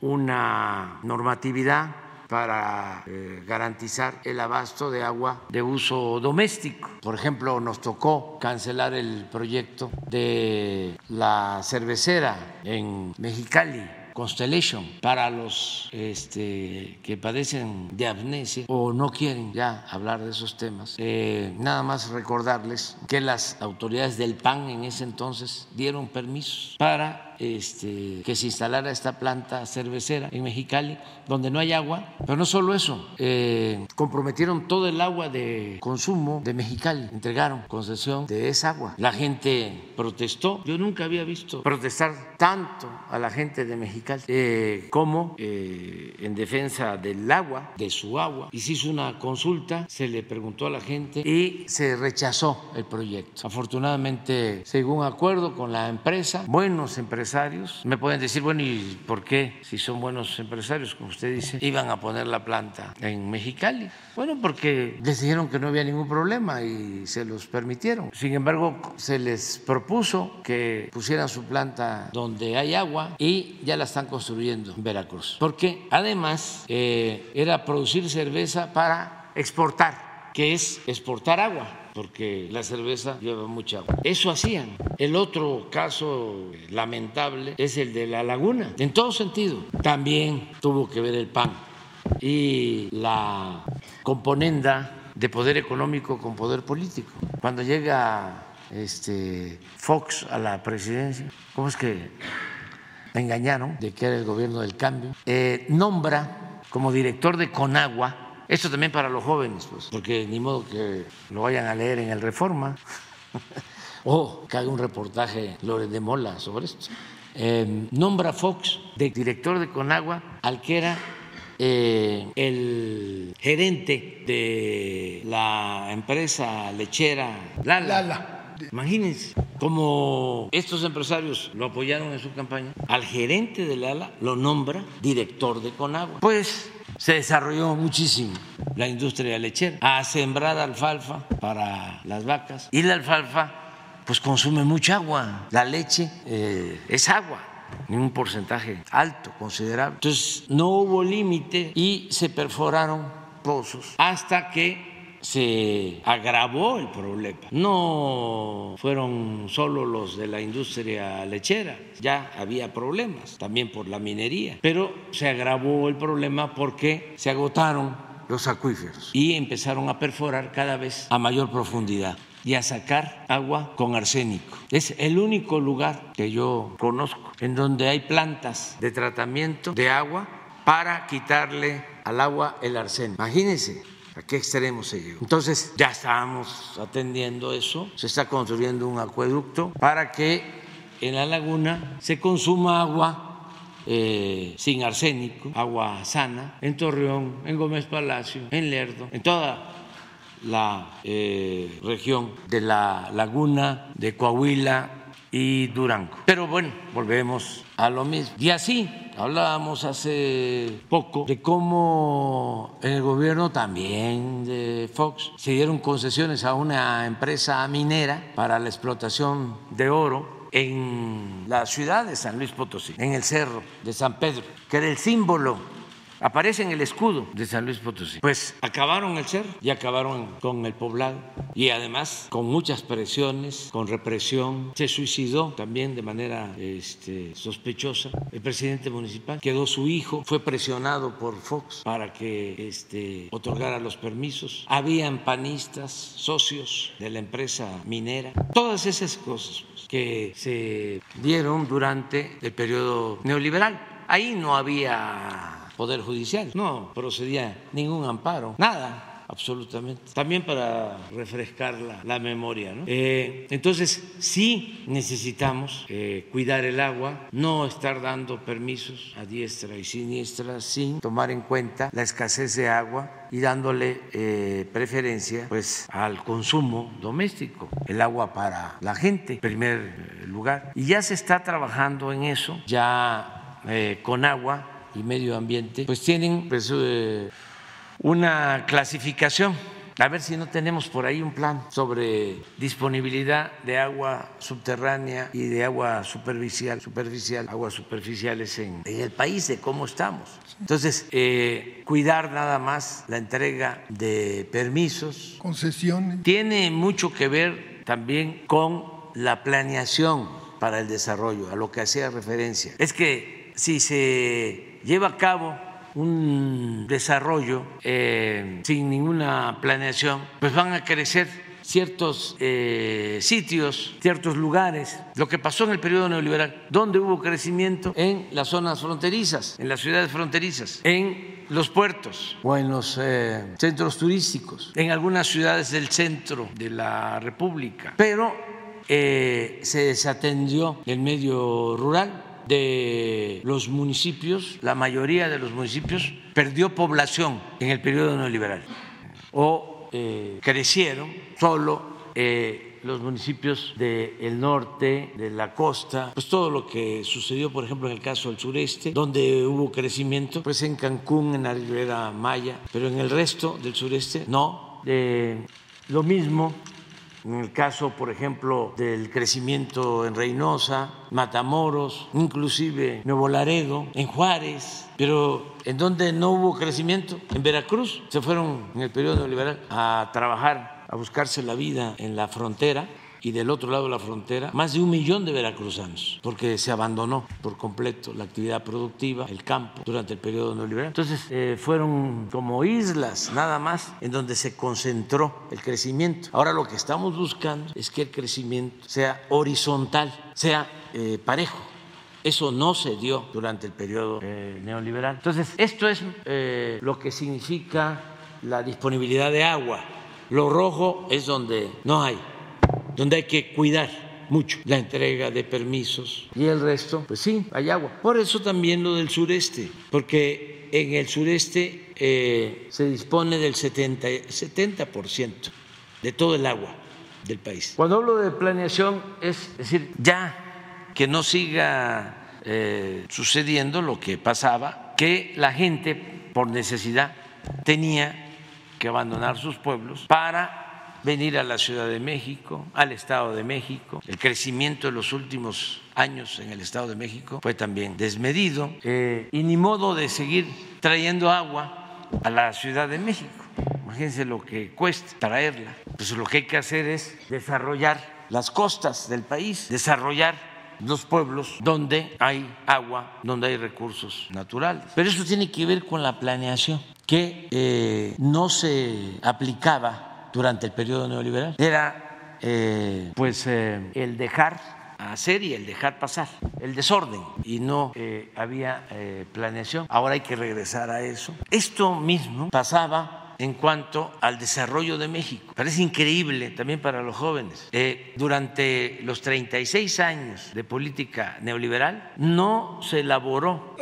una normatividad para eh, garantizar el abasto de agua de uso doméstico. Por ejemplo, nos tocó cancelar el proyecto de la cervecera en Mexicali Constellation para los este, que padecen de amnesia o no quieren ya hablar de esos temas. Eh, nada más recordarles que las autoridades del PAN en ese entonces dieron permisos para este, que se instalara esta planta cervecera en Mexicali, donde no hay agua. Pero no solo eso, eh, comprometieron todo el agua de consumo de Mexicali, entregaron concesión de esa agua. La gente protestó. Yo nunca había visto protestar tanto a la gente de Mexicali eh, como eh, en defensa del agua, de su agua. Y se hizo una consulta, se le preguntó a la gente y se rechazó el proyecto. Afortunadamente, según acuerdo con la empresa, buenos empresarios, me pueden decir, bueno, ¿y por qué, si son buenos empresarios, como usted dice, iban a poner la planta en Mexicali? Bueno, porque les dijeron que no había ningún problema y se los permitieron. Sin embargo, se les propuso que pusieran su planta donde hay agua y ya la están construyendo en Veracruz. Porque además eh, era producir cerveza para exportar, que es exportar agua porque la cerveza lleva mucha agua. Eso hacían. El otro caso lamentable es el de la laguna, en todo sentido. También tuvo que ver el PAN y la componenda de poder económico con poder político. Cuando llega este Fox a la presidencia, ¿cómo es que me engañaron de que era el gobierno del cambio? Eh, nombra como director de Conagua, esto también para los jóvenes, pues, porque ni modo que lo vayan a leer en el Reforma o que haga un reportaje Lore de Mola sobre esto. Eh, nombra Fox de director de Conagua al que era eh, el gerente de la empresa lechera Lala. Imagínense, como estos empresarios lo apoyaron en su campaña, al gerente de Lala lo nombra director de Conagua. Pues se desarrolló muchísimo la industria lechera, a sembrar alfalfa para las vacas y la alfalfa pues consume mucha agua, la leche eh, es agua en un porcentaje alto, considerable. Entonces no hubo límite y se perforaron pozos hasta que se agravó el problema. No fueron solo los de la industria lechera, ya había problemas también por la minería, pero se agravó el problema porque se agotaron los acuíferos y empezaron a perforar cada vez a mayor profundidad y a sacar agua con arsénico. Es el único lugar que yo conozco en donde hay plantas de tratamiento de agua para quitarle al agua el arsénico. Imagínense a qué extremo se llegó. Entonces ya estábamos atendiendo eso, se está construyendo un acueducto para que en la laguna se consuma agua eh, sin arsénico, agua sana, en Torreón, en Gómez Palacio, en Lerdo, en toda la eh, región de la laguna de Coahuila y Durango. Pero bueno, volvemos a lo mismo. Y así, hablábamos hace poco. de cómo en el gobierno también de Fox se dieron concesiones a una empresa minera para la explotación de oro en la ciudad de San Luis Potosí, en el cerro de San Pedro, que era el símbolo aparece en el escudo de San Luis Potosí. Pues acabaron el ser y acabaron con el poblado y además con muchas presiones, con represión. Se suicidó también de manera este, sospechosa el presidente municipal. Quedó su hijo, fue presionado por Fox para que este, otorgara los permisos. Habían panistas, socios de la empresa minera. Todas esas cosas pues, que se dieron durante el periodo neoliberal. Ahí no había Poder Judicial. No procedía ningún amparo, nada absolutamente. También para refrescar la, memoria. ¿no? Eh, entonces, sí necesitamos eh, cuidar el agua, no estar dando permisos a diestra y siniestra sin tomar en cuenta la escasez de agua y dándole eh, preferencia pues al consumo doméstico, el agua para la gente, en primer lugar. Y ya se está trabajando en eso, ya con agua y Medio Ambiente, pues tienen pues, eh, una clasificación. A ver si no tenemos por ahí un plan sobre disponibilidad de agua subterránea y de agua superficial, superficial aguas superficiales en, el país, de cómo estamos. Entonces, eh, cuidar nada más la entrega de permisos. Concesiones. Tiene mucho que ver también con la planeación para el desarrollo, a lo que hacía referencia. Es que si se lleva a cabo un desarrollo eh, sin ninguna planeación, pues van a crecer ciertos eh, sitios, ciertos lugares. Lo que pasó en el periodo neoliberal, donde hubo crecimiento en las zonas fronterizas, en las ciudades fronterizas, en los puertos o en los eh, centros turísticos, en algunas ciudades del centro de la República. Pero se desatendió el medio rural de los municipios, la mayoría de los municipios, perdió población en el periodo neoliberal o eh, crecieron solo eh, los municipios del norte, de la costa, pues todo lo que sucedió, por ejemplo, en el caso del sureste, donde hubo crecimiento, pues en Cancún, en la Ribera Maya, pero en el resto del sureste no. lo mismo en el caso, por ejemplo, del crecimiento en Reynosa, Matamoros, inclusive Nuevo Laredo, en Juárez, pero en donde no hubo crecimiento, en Veracruz, se fueron en el periodo neoliberal a trabajar, a buscarse la vida en la frontera y del otro lado de la frontera más de un millón de veracruzanos, porque se abandonó por completo la actividad productiva, el campo, durante el periodo neoliberal. Entonces eh, fueron como islas nada más en donde se concentró el crecimiento. Ahora lo que estamos buscando es que el crecimiento sea horizontal, sea eh, parejo. Eso no se dio durante el periodo eh, neoliberal. Entonces, esto es lo que significa la disponibilidad de agua. Lo rojo es donde no hay donde hay que cuidar mucho la entrega de permisos y el resto, pues sí, hay agua. Por eso también lo del sureste, porque en el sureste eh, se dispone del 70, 70% de todo el agua del país. Cuando hablo de planeación es decir, ya que no siga eh, sucediendo lo que pasaba, que la gente por necesidad tenía que abandonar sus pueblos para venir a la Ciudad de México, al Estado de México. El crecimiento de los últimos años en el Estado de México fue también desmedido eh, y ni modo de seguir trayendo agua a la Ciudad de México. Imagínense lo que cuesta traerla. Pues lo que hay que hacer es desarrollar las costas del país, desarrollar los pueblos donde hay agua, donde hay recursos naturales. Pero eso tiene que ver con la planeación que eh, no se aplicaba durante el periodo neoliberal era eh, pues eh, el dejar hacer y el dejar pasar, el desorden y no eh, había planeación. Ahora hay que regresar a eso. Esto mismo pasaba en cuanto al desarrollo de México. Parece increíble también para los jóvenes. durante los 36 años de política neoliberal no se elaboró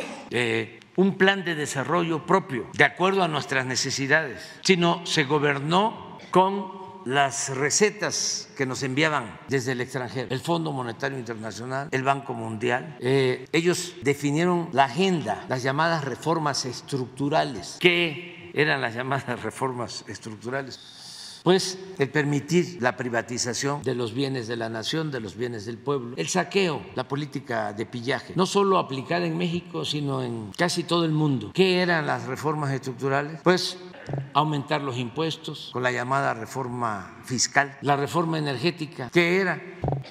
un plan de desarrollo propio de acuerdo a nuestras necesidades, sino se gobernó con las recetas que nos enviaban desde el extranjero, el Fondo Monetario Internacional, el Banco Mundial. Eh, ellos definieron la agenda, las llamadas reformas estructurales. ¿Qué eran las llamadas reformas estructurales? Pues el permitir la privatización. de los bienes de la nación, de los bienes del pueblo, el saqueo, la política de pillaje, no solo aplicada en México, sino en casi todo el mundo. ¿Qué eran las reformas estructurales? Pues aumentar los impuestos. Con la llamada reforma fiscal, la reforma energética, que era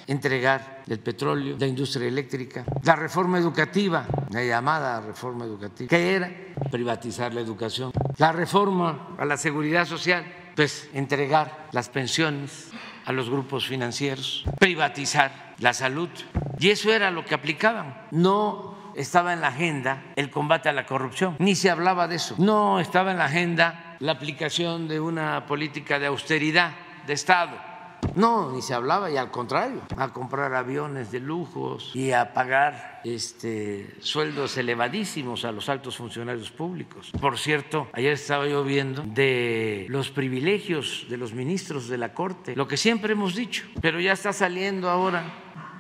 entregar el petróleo, la industria eléctrica, la reforma educativa, la llamada reforma educativa, que era privatizar la educación, la reforma a la seguridad social, pues entregar las pensiones a los grupos financieros, privatizar la salud. Y eso era lo que aplicaban. No estaba en la agenda el combate a la corrupción, ni se hablaba de eso. No estaba en la agenda la aplicación de una política de austeridad de Estado. No, ni se hablaba, y al contrario, a comprar aviones de lujos y a pagar este, sueldos elevadísimos a los altos funcionarios públicos. Por cierto, ayer estaba yo viendo de los privilegios de los ministros de la Corte, lo que siempre hemos dicho, pero ya está saliendo ahora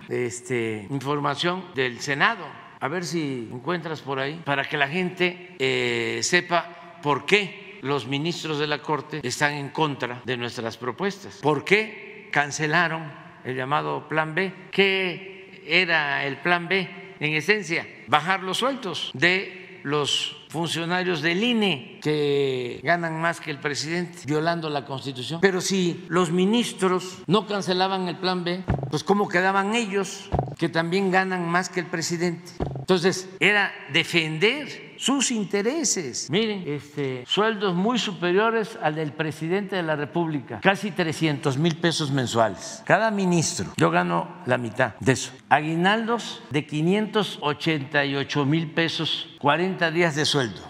este, información del Senado a ver si encuentras por ahí, para que la gente eh, sepa por qué los ministros de la Corte están en contra de nuestras propuestas. ¿Por qué cancelaron el llamado Plan B? ¿Qué era el Plan B? En esencia, bajar los sueldos de los funcionarios del INE que ganan más que el presidente, violando la Constitución. Pero si los ministros no cancelaban el plan B, pues ¿cómo quedaban ellos que también ganan más que el presidente? Entonces, era defender sus intereses. Miren, este, sueldos muy superiores al del presidente de la República, casi 300 mil pesos mensuales. Cada ministro, yo gano la mitad de eso. Aguinaldos de 588 mil pesos, 40 días de sueldo.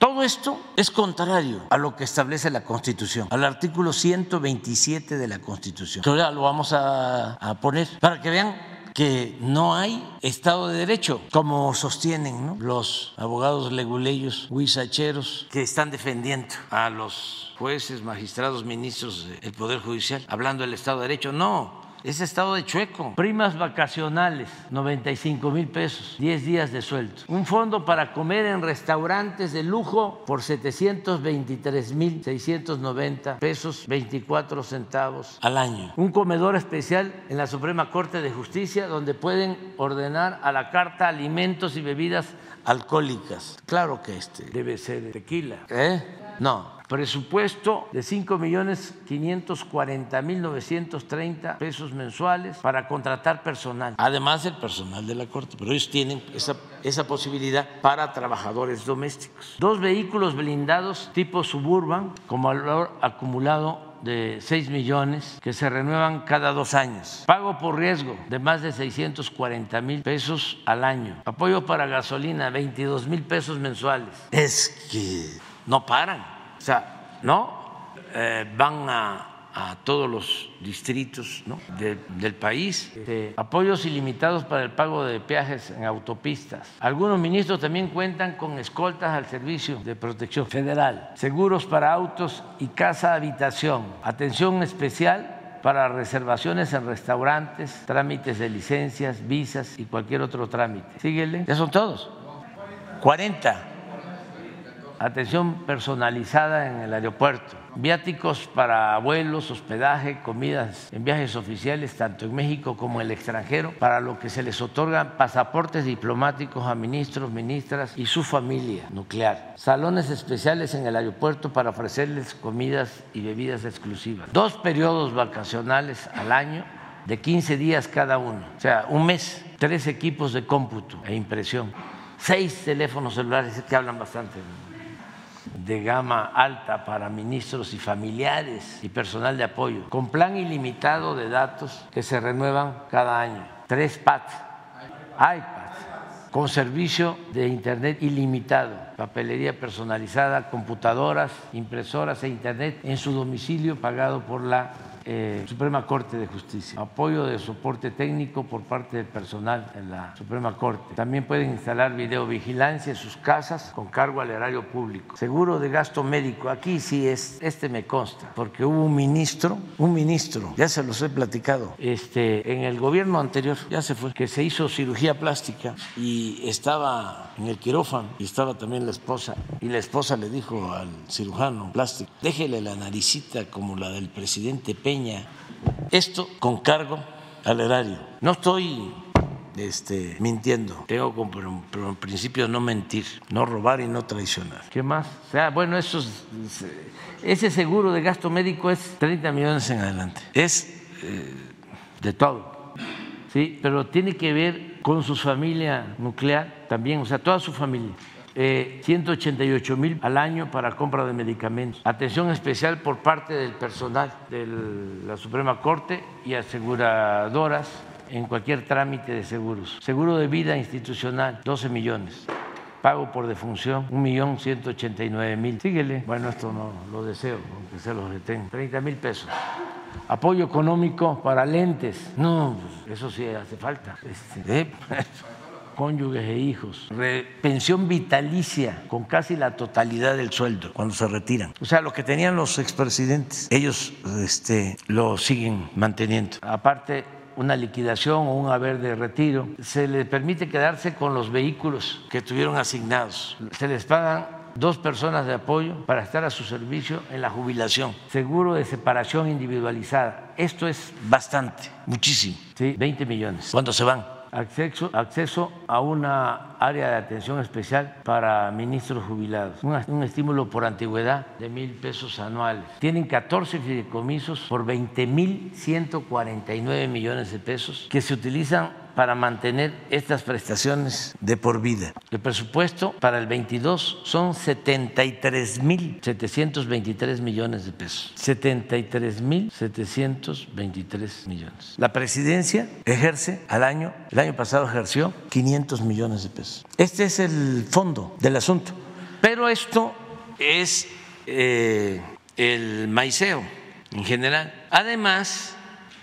Todo esto es contrario a lo que establece la Constitución, al artículo 127 de la Constitución. Ahora lo vamos a, a poner para que vean que no hay Estado de Derecho, como sostienen los abogados leguleyos, huizacheros, que están defendiendo a los jueces, magistrados, ministros del Poder Judicial, hablando del Estado de Derecho. No, es estado de chueco. Primas vacacionales, 95 mil pesos, 10 días de sueldo. Un fondo para comer en restaurantes de lujo por 723 mil 690 pesos, 24 centavos al año. Un comedor especial en la Suprema Corte de Justicia donde pueden ordenar a la carta alimentos y bebidas alcohólicas. Claro que este debe ser tequila. ¿Eh? No, Presupuesto de 5 millones 540 mil 930 pesos mensuales para contratar personal, además del personal de la Corte, pero ellos tienen esa, esa posibilidad para trabajadores domésticos. Dos vehículos blindados tipo suburban con valor acumulado de 6 millones que se renuevan cada dos años. Pago por riesgo de más de 640 mil pesos al año. Apoyo para gasolina, 22 mil pesos mensuales. Es que no paran. O sea, no eh, van a todos los distritos ¿no? de, del país, de apoyos ilimitados para el pago de peajes en autopistas. Algunos ministros también cuentan con escoltas al servicio de protección federal, seguros para autos y casa habitación, atención especial para reservaciones en restaurantes, trámites de licencias, visas y cualquier otro trámite. Síguele. Ya son todos. 40. Atención personalizada en el aeropuerto viáticos para vuelos, hospedaje, comidas en viajes oficiales, tanto en México como en el extranjero, para lo que se les otorgan pasaportes diplomáticos a ministros, ministras y su familia nuclear. Salones especiales en el aeropuerto para ofrecerles comidas y bebidas exclusivas. Dos periodos vacacionales al año de 15 días cada uno, o sea, un mes, tres equipos de cómputo e impresión, seis teléfonos celulares que hablan bastante de gama alta para ministros y familiares y personal de apoyo, con plan ilimitado de datos que se renuevan cada año. Tres PAT, iPads, con servicio de Internet ilimitado, papelería personalizada, computadoras, impresoras e Internet en su domicilio pagado por la eh, Suprema Corte de Justicia, apoyo de soporte técnico por parte del personal en la Suprema Corte. También pueden instalar videovigilancia en sus casas con cargo al erario público. Seguro de gasto médico, aquí sí es, este me consta, porque hubo un ministro, un ministro, ya se los he platicado, este, en el gobierno anterior, ya se fue, que se hizo cirugía plástica y estaba en el quirófano estaba también la esposa y la esposa le dijo al cirujano plástico, déjele la naricita como la del presidente Peña esto con cargo al erario. No estoy este, mintiendo. Tengo como principio no mentir, no robar y no traicionar. ¿Qué más? Sea, bueno, eso ese seguro de gasto médico es 30 millones en adelante. Es eh, de todo. Sí, pero tiene que ver con su familia nuclear también, o sea, toda su familia. 188 eh, mil al año para compra de medicamentos. Atención especial por parte del personal de la Suprema Corte y aseguradoras en cualquier trámite de seguros. Seguro de vida institucional, 12 millones. Pago por defunción, 1.189.000. Síguele. Bueno, esto no lo deseo, aunque se los detengo. 30 mil pesos. Apoyo económico para lentes. No, pues, eso sí hace falta. Este, ¿eh? cónyuges e hijos, pensión vitalicia con casi la totalidad del sueldo cuando se retiran. O sea, lo que tenían los expresidentes, ellos este, lo siguen manteniendo. Aparte, una liquidación o un haber de retiro, se les permite quedarse con los vehículos que tuvieron asignados. Se les pagan dos personas de apoyo para estar a su servicio en la jubilación. Seguro de separación individualizada. Esto es bastante, muchísimo. ¿sí? 20 millones. ¿Cuándo se van? Acceso, acceso a una área de atención especial para ministros jubilados, un, estímulo por antigüedad de mil pesos anuales. Tienen 14 fideicomisos por 20 mil 149 millones de pesos que se utilizan para mantener estas prestaciones de por vida. El presupuesto para el 22 son 73 mil 723 millones de pesos. 73 mil 723 millones. La presidencia ejerce al año, el año pasado ejerció 500 millones de pesos. Este es el fondo del asunto. Pero esto es eh, el maiceo en general. Además,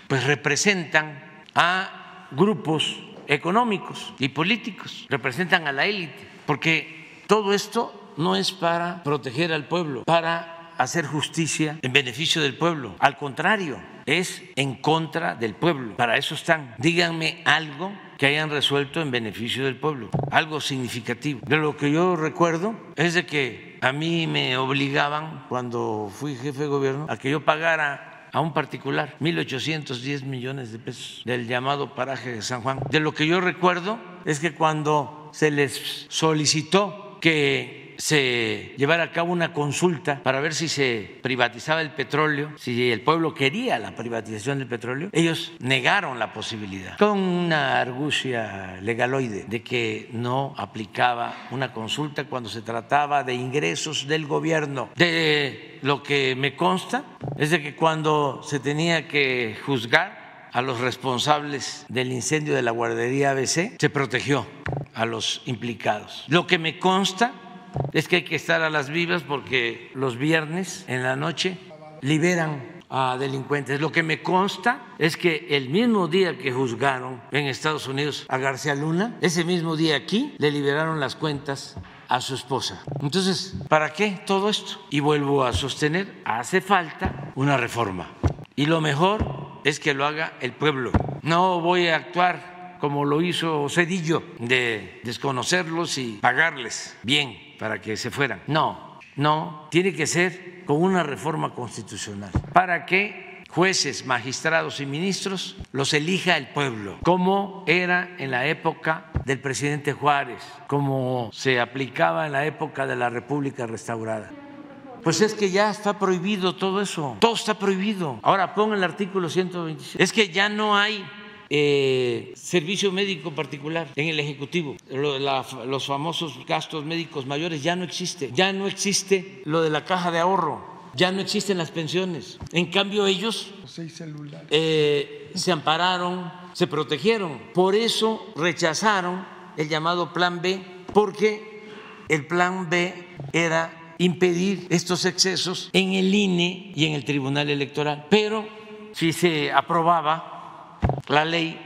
pues representan a grupos económicos y políticos, representan a la élite, porque todo esto no es para proteger al pueblo, para hacer justicia en beneficio del pueblo. Al contrario, es en contra del pueblo. Para eso están. Díganme algo que hayan resuelto en beneficio del pueblo, algo significativo. De lo que yo recuerdo es de que a mí me obligaban, cuando fui jefe de gobierno, a que yo pagara a un particular 1.810 millones de pesos del llamado paraje de San Juan. De lo que yo recuerdo es que cuando se les solicitó que se llevara a cabo una consulta para ver si se privatizaba el petróleo, si el pueblo quería la privatización del petróleo, ellos negaron la posibilidad con una argucia legaloide de que no aplicaba una consulta cuando se trataba de ingresos del gobierno. De lo que me consta es de que cuando se tenía que juzgar a los responsables del incendio de la guardería ABC, se protegió a los implicados. Lo que me consta es que hay que estar a las vivas porque los viernes en la noche liberan a delincuentes. Lo que me consta es que el mismo día que juzgaron en Estados Unidos a García Luna, ese mismo día aquí le liberaron las cuentas a su esposa. Entonces, ¿para qué todo esto? Y vuelvo a sostener, hace falta una reforma. Y lo mejor es que lo haga el pueblo. No voy a actuar como lo hizo Cedillo, de desconocerlos y pagarles bien para que se fueran. No, no, tiene que ser con una reforma constitucional para que jueces, magistrados y ministros los elija el pueblo, como era en la época del presidente Juárez, como se aplicaba en la época de la República restaurada. Pues es que ya está prohibido todo eso, todo está prohibido. Ahora pongan el artículo 126. Es que ya no hay eh, servicio médico particular en el Ejecutivo. los famosos gastos médicos mayores ya no existe. Ya no existe lo de la caja de ahorro. Ya no existen las pensiones. En cambio ellos eh, se ampararon, se protegieron. Por eso rechazaron el llamado Plan B, porque el Plan B era impedir estos excesos en el INE y en el Tribunal Electoral. Pero si se aprobaba la ley,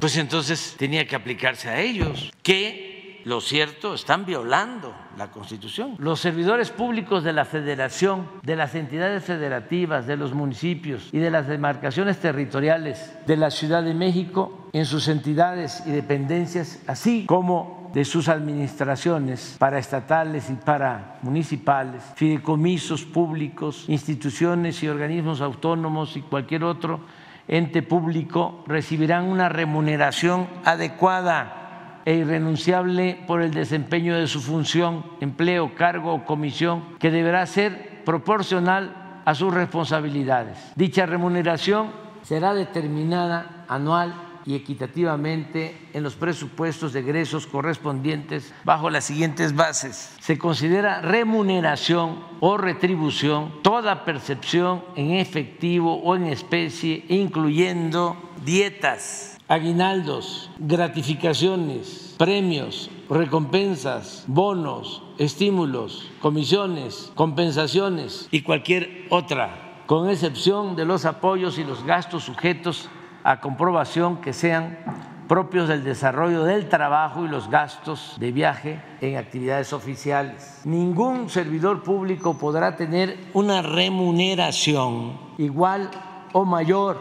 pues entonces tenía que aplicarse a ellos, que, lo cierto, están violando la Constitución. Los servidores públicos de la Federación, de las entidades federativas, de los municipios y de las demarcaciones territoriales de la Ciudad de México en sus entidades y dependencias, así como de sus administraciones paraestatales y para municipales, fideicomisos públicos, instituciones y organismos autónomos y cualquier otro ente público recibirán una remuneración adecuada e irrenunciable por el desempeño de su función, empleo, cargo o comisión, que deberá ser proporcional a sus responsabilidades. Dicha remuneración será determinada anual y equitativamente en los presupuestos de egresos correspondientes bajo las siguientes bases. Se considera remuneración o retribución toda percepción en efectivo o en especie, incluyendo dietas, aguinaldos, gratificaciones, premios, recompensas, bonos, estímulos, comisiones, compensaciones y cualquier otra, con excepción de los apoyos y los gastos sujetos a comprobación que sean propios del desarrollo del trabajo y los gastos de viaje en actividades oficiales. Ningún servidor público podrá tener una remuneración igual o mayor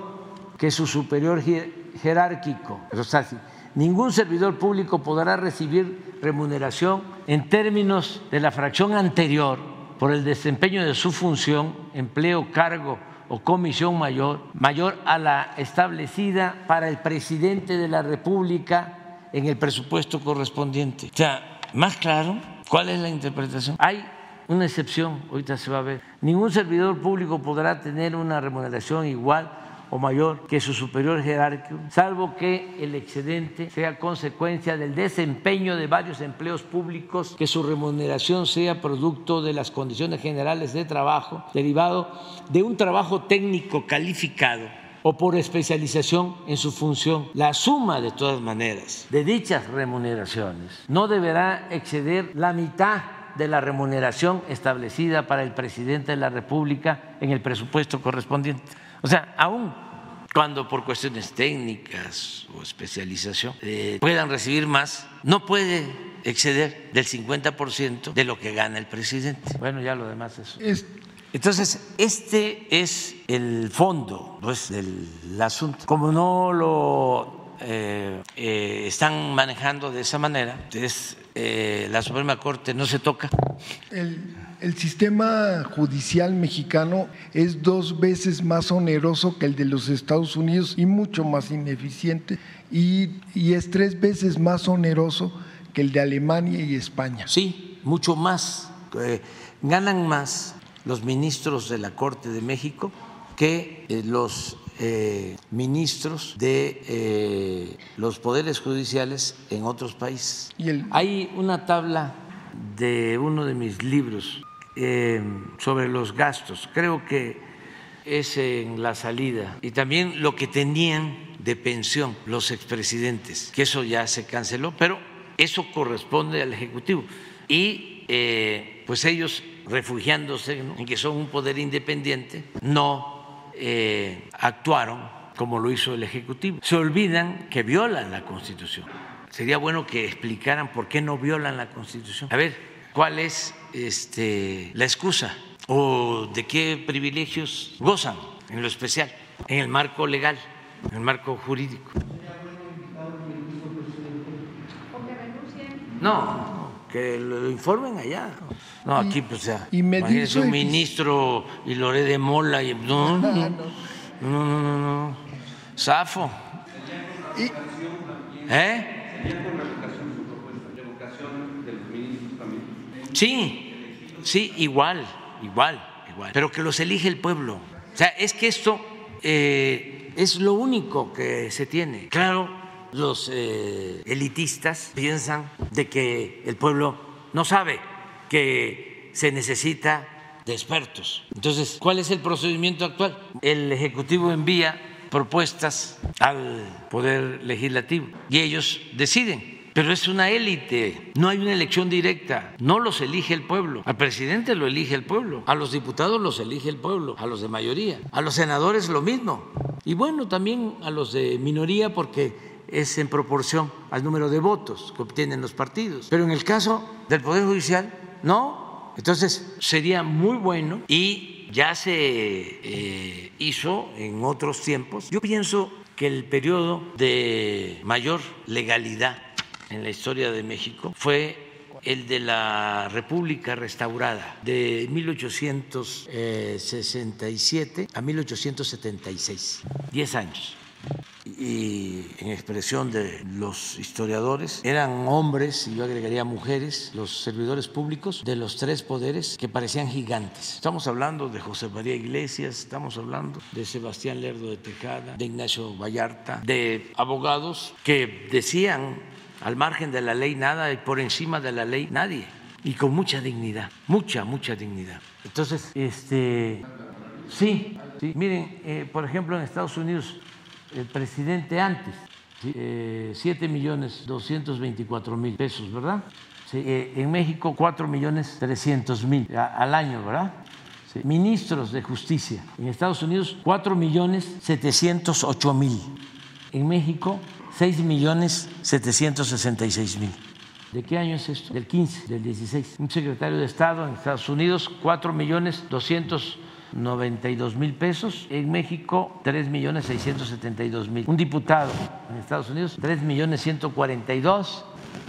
que su superior jerárquico. ningún servidor público podrá recibir remuneración en términos de la fracción anterior por el desempeño de su función, empleo, cargo, o comisión mayor, mayor a la establecida para el presidente de la República en el presupuesto correspondiente. O sea, más claro, ¿cuál es la interpretación? Hay una excepción, ahorita se va a ver. Ningún servidor público podrá tener una remuneración igual mayor que su superior jerárquico, salvo que el excedente sea consecuencia del desempeño de varios empleos públicos, que su remuneración sea producto de las condiciones generales de trabajo derivado de un trabajo técnico calificado o por especialización en su función. La suma, de todas maneras, de dichas remuneraciones no deberá exceder la mitad de la remuneración establecida para el presidente de la República en el presupuesto correspondiente. O sea, aún cuando por cuestiones técnicas o especialización eh, puedan recibir más, no puede exceder del 50% de lo que gana el presidente. Bueno, ya lo demás es. Entonces, este es el fondo pues, del asunto. Como no lo eh, eh, están manejando de esa manera, entonces la Suprema Corte no se toca. El el sistema judicial mexicano es dos veces más oneroso que el de los Estados Unidos y mucho más ineficiente y, es tres veces más oneroso que el de Alemania y España. Sí, mucho más Eh, ganan más los ministros de la Corte de México que eh, los eh, ministros de los poderes judiciales en otros países. Hay una tabla de uno de mis libros sobre los gastos, creo que es en la salida, y también lo que tenían de pensión los expresidentes, que eso ya se canceló, pero eso corresponde al Ejecutivo. Y eh, pues ellos, refugiándose en que son un poder independiente, no eh, actuaron como lo hizo el Ejecutivo. Se olvidan que violan la Constitución. Sería bueno que explicaran por qué no violan la Constitución. A ver, ¿cuál es este, la excusa? ¿O de qué privilegios gozan en lo especial, en el marco legal? el marco jurídico. No, que lo informen allá. No, aquí pues ya. Y me dice un ministro y Loré de Mola y no, no, no, no, no, no. Safo. ¿Eh? Sí, sí, igual, igual, igual. Pero que los elige el pueblo. O sea, es que esto eh, es lo único que se tiene. Claro, los eh, elitistas piensan de que el pueblo no sabe que se necesita de expertos. Entonces, ¿cuál es el procedimiento actual? El Ejecutivo envía propuestas al Poder Legislativo y ellos deciden. Pero es una élite, no hay una elección directa, no los elige el pueblo, al presidente lo elige el pueblo, a los diputados los elige el pueblo, a los de mayoría, a los senadores lo mismo, y bueno, también a los de minoría porque es en proporción al número de votos que obtienen los partidos, pero en el caso del Poder Judicial, no, entonces sería muy bueno y ya se eh, hizo en otros tiempos. Yo pienso que el periodo de mayor legalidad en la historia de México fue el de la República Restaurada de 1867 a 1876, 10 años. Y en expresión de los historiadores, eran hombres, y yo agregaría mujeres, los servidores públicos de los tres poderes que parecían gigantes. Estamos hablando de José María Iglesias, estamos hablando de Sebastián Lerdo de Tejada, de Ignacio Vallarta, de abogados que decían al margen de la ley nada y por encima de la ley nadie. Y con mucha dignidad, mucha, mucha dignidad. Entonces, este, sí, sí. miren, eh, por ejemplo, en Estados Unidos, el presidente antes, eh, 7 millones 224 mil pesos, ¿verdad? Eh, en México, 4 millones 300 mil al año, ¿verdad? Ministros de Justicia. En Estados Unidos, 4 millones 708 mil. En México, 6 millones 766 mil. ¿De qué año es esto? Del 15, del 16. Un secretario de Estado en Estados Unidos, 4 millones 292 mil pesos. En México, 3 millones 672 mil. Un diputado en Estados Unidos, 3 millones 142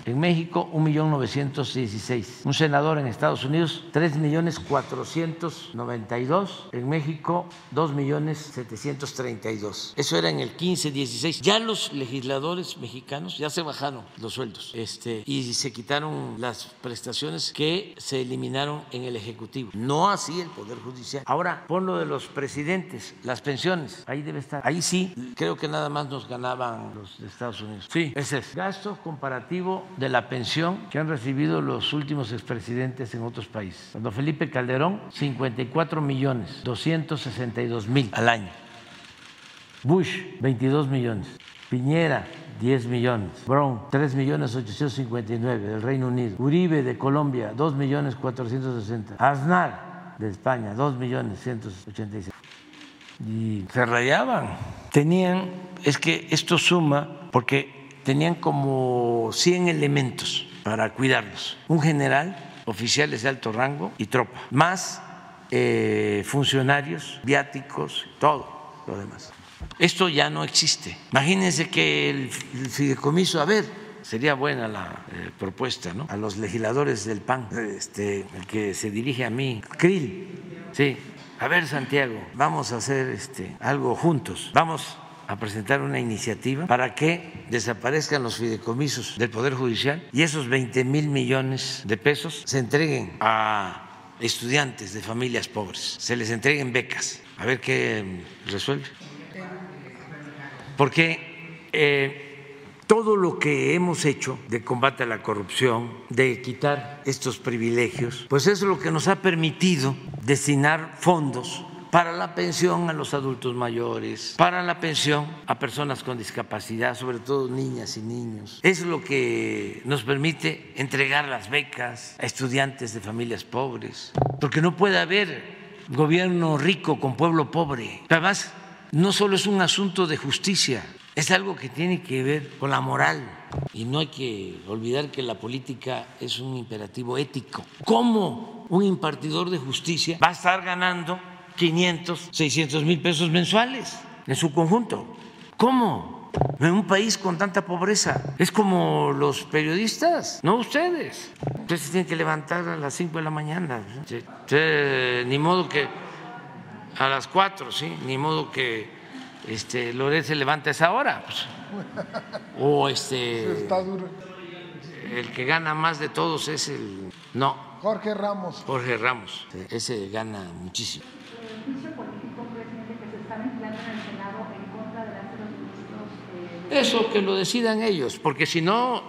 en México, 1.916.000. Un senador en Estados Unidos, 3.492.000. En México, 2.732.000. Eso era en el 15, 16. Ya los legisladores mexicanos ya se bajaron los sueldos este, y se quitaron las prestaciones que se eliminaron en el Ejecutivo. No así el Poder Judicial. Ahora, pon lo de los presidentes, las pensiones. Ahí debe estar. Ahí sí, creo que nada más nos ganaban los de Estados Unidos. Sí, ese es. Gasto comparativo de la pensión que han recibido los últimos expresidentes en otros países. Cuando Felipe Calderón, 54 millones 262 mil al año. Bush, 22 millones. Piñera, 10 millones. Brown, 3 millones 859 del Reino Unido. Uribe de Colombia, 2 millones 460. Aznar de España, 2 millones 186. Y se rayaban. Tenían, es que esto suma porque tenían como 100 elementos para cuidarlos. Un general, oficiales de alto rango y tropa, más eh, funcionarios, viáticos, todo lo demás. Esto ya no existe. Imagínense que el, fideicomiso, a ver, sería buena la eh, propuesta, ¿no? A los legisladores del PAN, este, el que se dirige a mí, Krill, sí. A ver, Santiago, vamos a hacer este, algo juntos. Vamos a presentar una iniciativa para que desaparezcan los fideicomisos del Poder Judicial y esos 20 mil millones de pesos se entreguen a estudiantes de familias pobres, se les entreguen becas, a ver qué resuelve. Porque eh, todo lo que hemos hecho de combate a la corrupción, de quitar estos privilegios, pues es lo que nos ha permitido destinar fondos para la pensión a los adultos mayores, para la pensión a personas con discapacidad, sobre todo niñas y niños. Es lo que nos permite entregar las becas a estudiantes de familias pobres, porque no puede haber gobierno rico con pueblo pobre. Además, no solo es un asunto de justicia, es algo que tiene que ver con la moral. Y no hay que olvidar que la política es un imperativo ético. ¿Cómo un impartidor de justicia va a estar ganando 500, 600 mil pesos mensuales en su conjunto. ¿Cómo? En un país con tanta pobreza. Es como los periodistas, no ustedes. Ustedes se tienen que levantar a las 5 de la mañana. ni modo que a las 4, ¿sí? Ni modo que este, Loret se levante a esa hora. Pues. O este. El que gana más de todos es el. No. Jorge Ramos. Jorge Ramos. Ese gana muchísimo político, presidente, que se está ventilando en el Senado en contra de los ministros? Eh, Eso que lo decidan ellos, porque si no,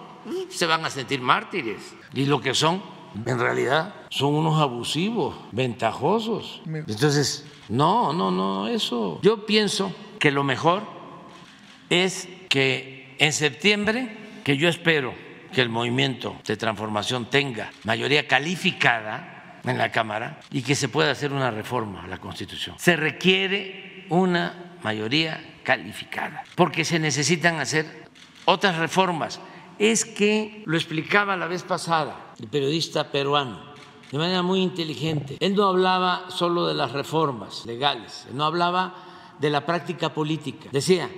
se van a sentir mártires. Y lo que son, en realidad, son unos abusivos, ventajosos. Entonces, no, no, no, eso. Yo pienso que lo mejor es que en septiembre, que yo espero que el movimiento de transformación tenga mayoría calificada, en la Cámara y que se pueda hacer una reforma a la Constitución. Se requiere una mayoría calificada porque se necesitan hacer otras reformas. Es que lo explicaba la vez pasada el periodista peruano de manera muy inteligente. Él no hablaba solo de las reformas legales, no hablaba de la práctica política. Decía,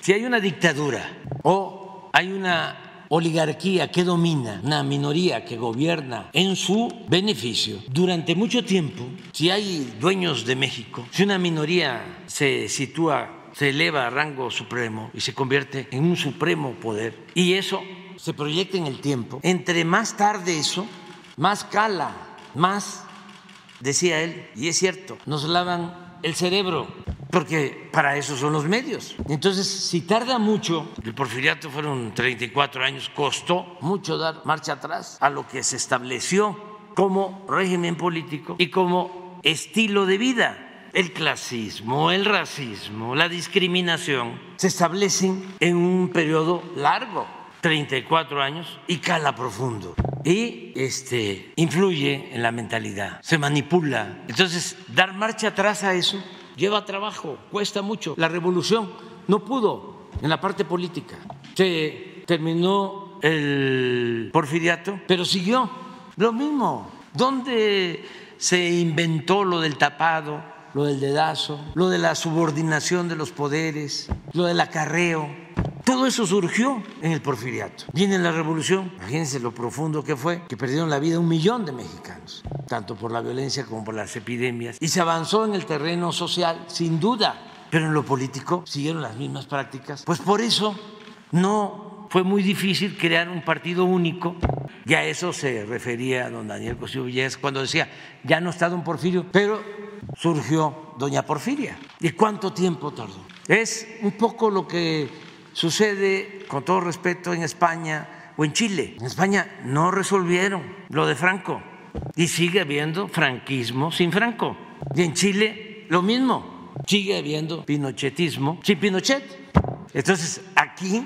si hay una dictadura o hay una oligarquía que domina, una minoría que gobierna en su beneficio. Durante mucho tiempo, si hay dueños de México, si una minoría se sitúa, se eleva a rango supremo y se convierte en un supremo poder, y eso se proyecta en el tiempo, entre más tarde eso, más cala, más, decía él, y es cierto, nos lavan el cerebro, porque para eso son los medios. Entonces, si tarda mucho, el porfiriato fueron 34 años, costó mucho dar marcha atrás a lo que se estableció como régimen político y como estilo de vida. El clasismo, el racismo, la discriminación se establecen en un periodo largo 34 años y cala profundo y este influye en la mentalidad, se manipula. Entonces, dar marcha atrás a eso lleva trabajo, cuesta mucho. La revolución no pudo en la parte política. Se terminó el porfiriato, pero siguió lo mismo. ¿Dónde se inventó lo del tapado, lo del dedazo, lo de la subordinación de los poderes, lo del acarreo? Todo eso surgió en el porfiriato. Viene la revolución, imagínense lo profundo que fue, que perdieron la vida un millón de mexicanos, tanto por la violencia como por las epidemias. Y se avanzó en el terreno social, sin duda, pero en lo político siguieron las mismas prácticas. Pues por eso no fue muy difícil crear un partido único. Ya eso se refería don Daniel Cosío Villegas cuando decía, ya no está don Porfirio, pero surgió doña Porfiria. ¿Y cuánto tiempo tardó? Es un poco lo que Sucede, con todo respeto, en España o en Chile. En España no resolvieron lo de Franco y sigue habiendo franquismo sin Franco. Y en Chile lo mismo, sigue habiendo pinochetismo sin Pinochet. Entonces, aquí,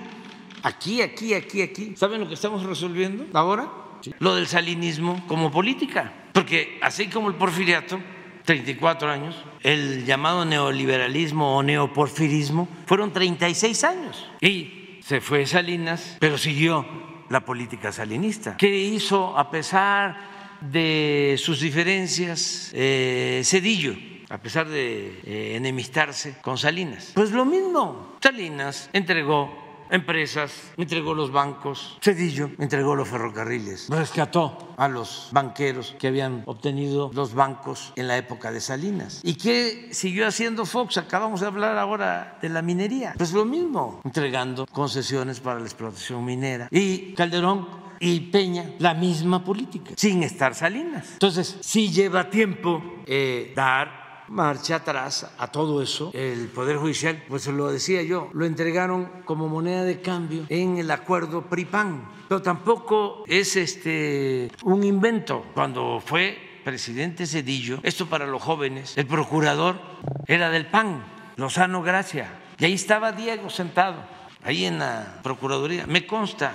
aquí, aquí, aquí, aquí, ¿saben lo que estamos resolviendo ahora? Lo del salinismo como política. Porque así como el porfiriato, 34 años, el llamado neoliberalismo o neoporfirismo fueron 36 años. Y se fue Salinas, pero siguió la política salinista. ¿Qué hizo a pesar de sus diferencias eh, Cedillo? a pesar de eh, enemistarse con Salinas. Pues lo mismo, Salinas entregó empresas, entregó los bancos, Cedillo entregó los ferrocarriles, rescató a los banqueros que habían obtenido los bancos en la época de Salinas. ¿Y qué siguió haciendo Fox? Acabamos de hablar ahora de la minería. Pues lo mismo, entregando concesiones para la explotación minera. Y Calderón y Peña la misma política, sin estar Salinas. Entonces, sí lleva tiempo eh, dar marcha atrás a todo eso. El Poder Judicial, pues lo decía yo, lo entregaron como moneda de cambio en el acuerdo PRIPAN. Pero tampoco es este un invento. Cuando fue presidente Cedillo, esto para los jóvenes, el procurador era del PAN, Lozano Gracia. Y ahí estaba Diego sentado, ahí en la Procuraduría. Me consta,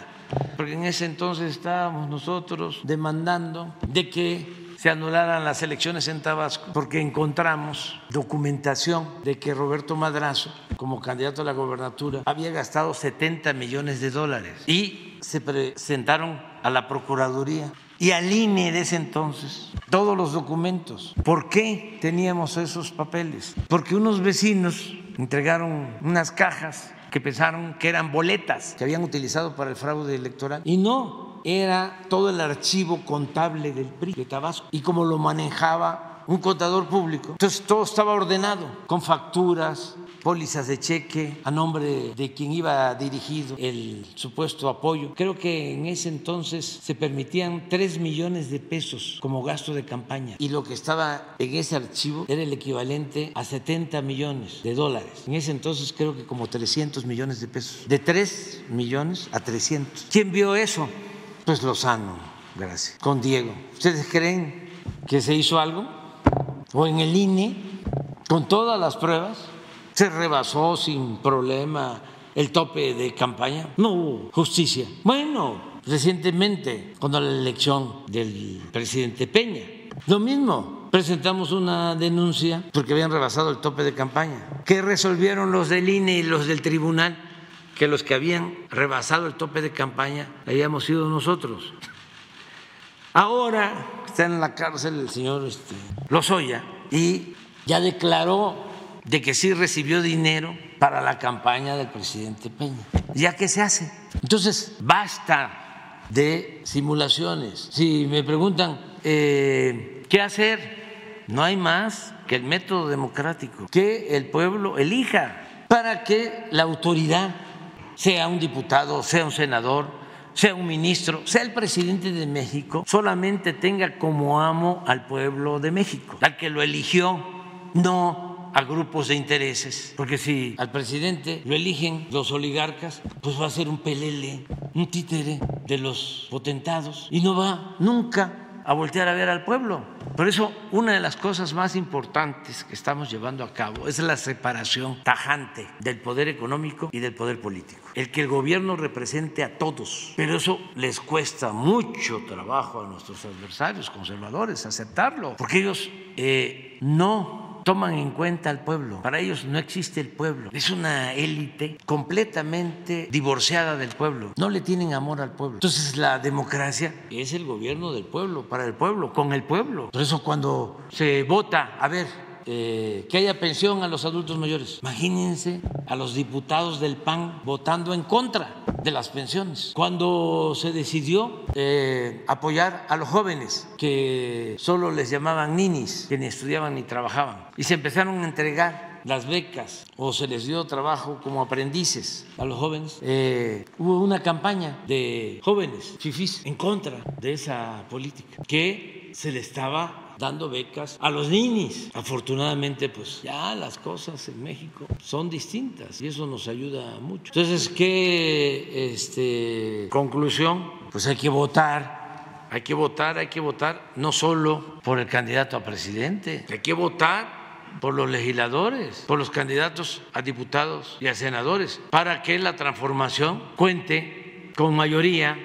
porque en ese entonces estábamos nosotros demandando de que se anularan las elecciones en Tabasco porque encontramos documentación de que Roberto Madrazo, como candidato a la gobernatura, había gastado 70 millones de dólares y se presentaron a la Procuraduría y al INE de ese entonces todos los documentos. ¿Por qué teníamos esos papeles? Porque unos vecinos entregaron unas cajas que pensaron que eran boletas que habían utilizado para el fraude electoral y no, era todo el archivo contable del PRI de Tabasco y como lo manejaba un contador público. Entonces todo estaba ordenado con facturas, pólizas de cheque a nombre de quien iba dirigido el supuesto apoyo. Creo que en ese entonces se permitían 3 millones de pesos como gasto de campaña y lo que estaba en ese archivo era el equivalente a 70 millones de dólares. En ese entonces creo que como 300 millones de pesos. De 3 millones a 300. ¿Quién vio eso? Pues Lozano, gracias, con Diego. ¿Ustedes creen que se hizo algo? ¿O en el INE, con todas las pruebas, se rebasó sin problema el tope de campaña? No hubo justicia. Bueno, recientemente, cuando la elección del presidente Peña, lo mismo, presentamos una denuncia porque habían rebasado el tope de campaña. ¿Qué resolvieron los del INE y los del tribunal? que los que habían rebasado el tope de campaña habíamos sido nosotros. Ahora está en la cárcel el señor este, Lozoya y ya declaró de que sí recibió dinero para la campaña del presidente Peña. ¿Ya qué se hace? Entonces, basta de simulaciones. Si me preguntan eh, qué hacer, no hay más que el método democrático, que el pueblo elija para que la autoridad sea un diputado, sea un senador, sea un ministro, sea el presidente de México, solamente tenga como amo al pueblo de México, al que lo eligió, no a grupos de intereses, porque si al presidente lo eligen los oligarcas, pues va a ser un pelele, un títere de los potentados y no va nunca a voltear a ver al pueblo. Por eso, una de las cosas más importantes que estamos llevando a cabo es la separación tajante del poder económico y del poder político. El que el gobierno represente a todos, pero eso les cuesta mucho trabajo a nuestros adversarios conservadores aceptarlo, porque ellos eh, no toman en cuenta al pueblo. Para ellos no existe el pueblo. Es una élite completamente divorciada del pueblo. No le tienen amor al pueblo. Entonces la democracia es el gobierno del pueblo, para el pueblo, con el pueblo. Por eso cuando se vota, a ver, eh, que haya pensión a los adultos mayores. Imagínense a los diputados del PAN votando en contra de las pensiones. Cuando se decidió eh, apoyar a los jóvenes que solo les llamaban ninis, que ni estudiaban ni trabajaban, y se empezaron a entregar las becas o se les dio trabajo como aprendices a los jóvenes, eh, hubo una campaña de jóvenes fifís en contra de esa política que se le estaba dando becas a los ninis. Afortunadamente, pues ya las cosas en México son distintas y eso nos ayuda mucho. Entonces, ¿qué este, conclusión? Pues hay que votar, hay que votar, hay que votar no solo por el candidato a presidente, hay que votar por los legisladores, por los candidatos a diputados y a senadores, para que la transformación cuente con mayoría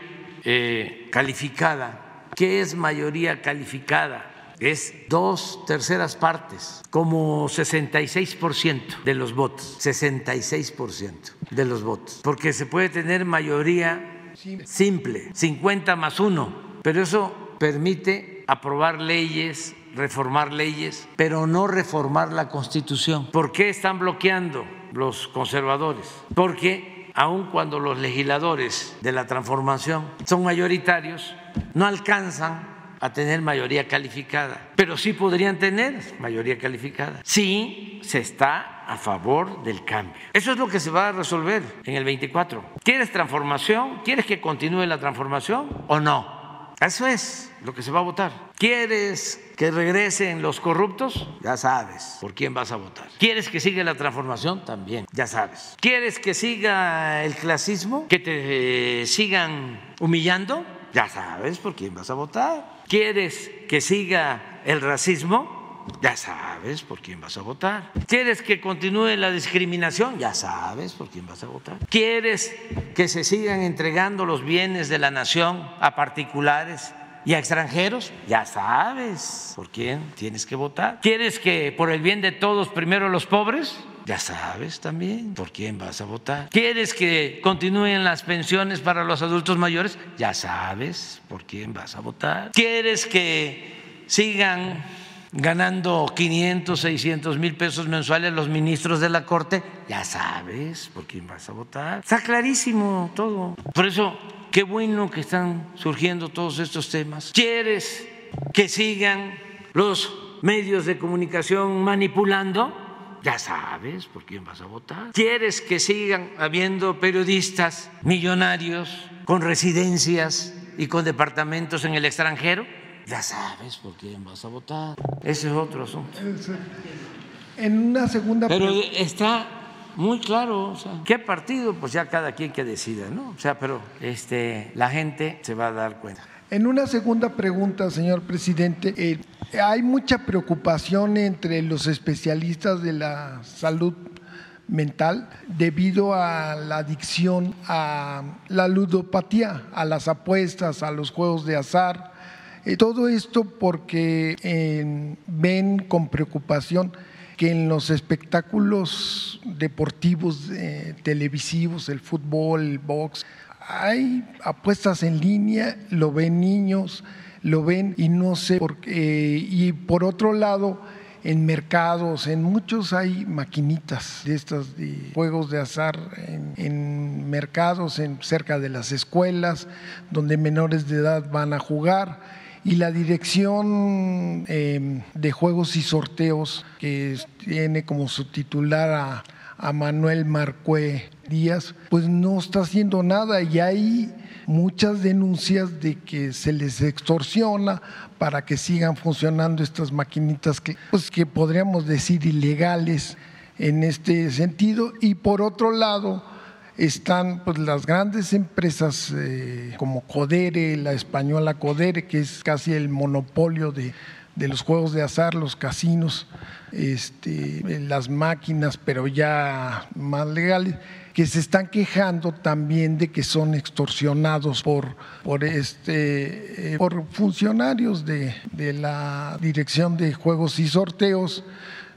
eh, calificada. ¿Qué es mayoría calificada? Es dos terceras partes, como 66% de los votos, 66% de los votos, porque se puede tener mayoría simple, 50 más 1, pero eso permite aprobar leyes, reformar leyes, pero no reformar la Constitución. ¿Por qué están bloqueando los conservadores? Porque aun cuando los legisladores de la transformación son mayoritarios, no alcanzan a tener mayoría calificada, pero sí podrían tener mayoría calificada. Sí se está a favor del cambio. Eso es lo que se va a resolver en el 24. ¿Quieres transformación? ¿Quieres que continúe la transformación o no? Eso es lo que se va a votar. ¿Quieres que regresen los corruptos? Ya sabes por quién vas a votar. ¿Quieres que siga la transformación? También, ya sabes. ¿Quieres que siga el clasismo? ¿Que te eh, sigan humillando? Ya sabes por quién vas a votar. ¿Quieres que siga el racismo? Ya sabes por quién vas a votar. ¿Quieres que continúe la discriminación? Ya sabes por quién vas a votar. ¿Quieres que se sigan entregando los bienes de la nación a particulares y a extranjeros? Ya sabes por quién tienes que votar. ¿Quieres que por el bien de todos primero los pobres? Ya sabes también por quién vas a votar. ¿Quieres que continúen las pensiones para los adultos mayores? Ya sabes por quién vas a votar. ¿Quieres que sigan ganando 500, 600 mil pesos mensuales los ministros de la Corte? Ya sabes por quién vas a votar. Está clarísimo todo. Por eso, qué bueno que están surgiendo todos estos temas. ¿Quieres que sigan los medios de comunicación manipulando? Ya sabes por quién vas a votar. ¿Quieres que sigan habiendo periodistas millonarios con residencias y con departamentos en el extranjero? Ya sabes por quién vas a votar. Ese es otro asunto. En una segunda Pero está muy claro, o sea, ¿qué partido? Pues ya cada quien que decida, ¿no? O sea, pero este, la gente se va a dar cuenta. En una segunda pregunta, señor presidente, eh, hay mucha preocupación entre los especialistas de la salud mental debido a la adicción a la ludopatía, a las apuestas, a los juegos de azar. Eh, todo esto porque eh, ven con preocupación que en los espectáculos deportivos televisivos, el fútbol, el box, hay apuestas en línea, lo ven niños, lo ven y no sé por qué. Y por otro lado, en mercados, en muchos hay maquinitas de estas de juegos de azar en, mercados, en, cerca de las escuelas, donde menores de edad van a jugar. Y la dirección em, de juegos y sorteos, que tiene como su titular a, Manuel Marcué Díaz, pues no está haciendo nada y hay muchas denuncias de que se les extorsiona para que sigan funcionando estas maquinitas que, pues, que podríamos decir ilegales en este sentido. Y por otro lado, están pues, las grandes empresas eh, como Codere, la española Codere, que es casi el monopolio de, de los juegos de azar, los casinos, este, las máquinas, pero ya más legales que se están quejando también de que son extorsionados por, por, este, eh, por funcionarios de, de la Dirección de Juegos y Sorteos.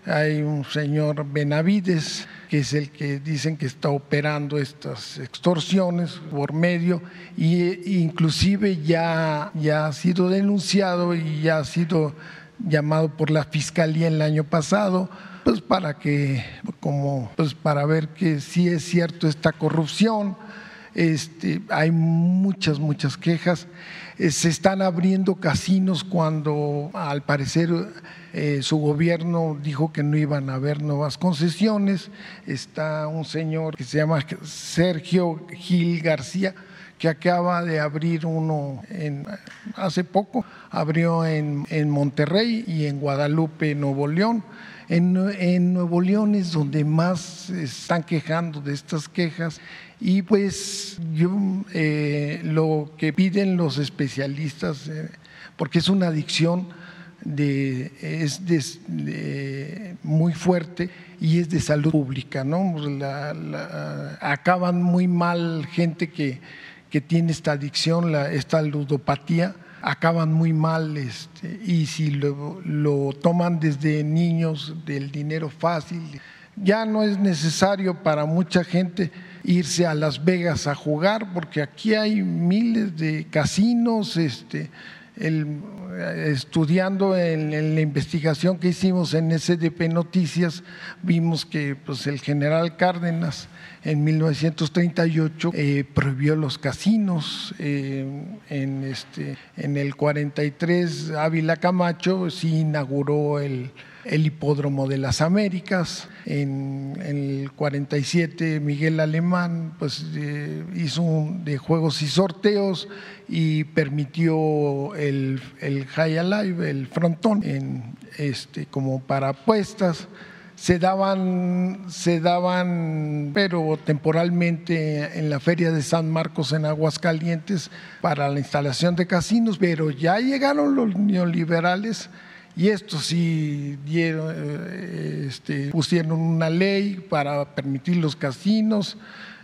Hay un señor Benavides, que es el que dicen que está operando estas extorsiones por medio y inclusive ya, ya ha sido denunciado y ya ha sido llamado por la fiscalía el año pasado pues para que, como, pues para ver que sí es cierto esta corrupción. Este, hay muchas, muchas quejas. Eh, se están abriendo casinos cuando al parecer eh, su gobierno dijo que no iban a haber nuevas concesiones. Está un señor que se llama Sergio Gil García, que acaba de abrir uno en, hace poco, abrió en, en Monterrey y en Guadalupe, Nuevo León. En, Nuevo León es donde más están quejando de estas quejas y pues yo eh, lo que piden los especialistas, eh, porque es una adicción de, es muy fuerte y es de salud pública, ¿no? acaban muy mal gente que, que tiene esta adicción, esta ludopatía acaban muy mal este, y si lo, lo, toman desde niños del dinero fácil, ya no es necesario para mucha gente irse a Las Vegas a jugar porque aquí hay miles de casinos, este, estudiando en, la investigación que hicimos en SDP Noticias, vimos que pues, el general Cárdenas en 1938 eh, prohibió los casinos. Eh, en, este, en el 43 Ávila Camacho sí inauguró el, el hipódromo de las Américas. En, el 47 Miguel Alemán pues, eh, hizo un, de juegos y sorteos y permitió el, el High Alive, el frontón, en, este, como para apuestas se daban, se daban, pero temporalmente en la Feria de San Marcos en Aguascalientes para la instalación de casinos, pero ya llegaron los neoliberales y estos sí eh, este, pusieron una ley para permitir los casinos.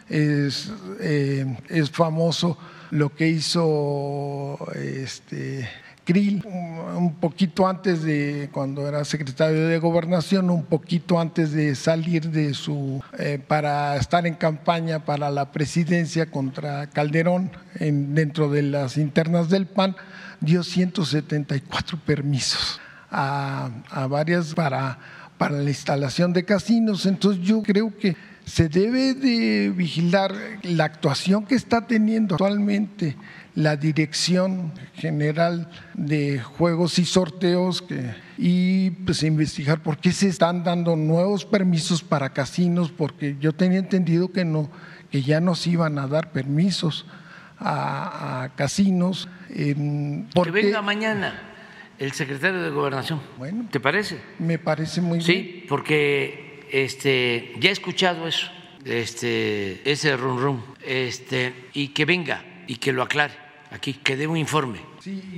Es, eh, famoso lo que hizo este, Krill un poquito antes de, cuando era secretario de gobernación, un poquito antes de salir de su, eh, para estar en campaña para la presidencia contra Calderón en, dentro de las internas del PAN, dio 174 permisos a, a varias para, para la instalación de casinos. Entonces yo creo que se debe de vigilar la actuación que está teniendo actualmente la Dirección General de Juegos y Sorteos que, y pues investigar por qué se están dando nuevos permisos para casinos, porque yo tenía entendido que no, que ya nos iban a dar permisos a, casinos. que venga mañana el secretario de Gobernación. Bueno, ¿te parece? Me parece muy bien. Sí, porque este, ya he escuchado eso, este, ese rum rum, este, y que venga y que lo aclare aquí, que dé un informe,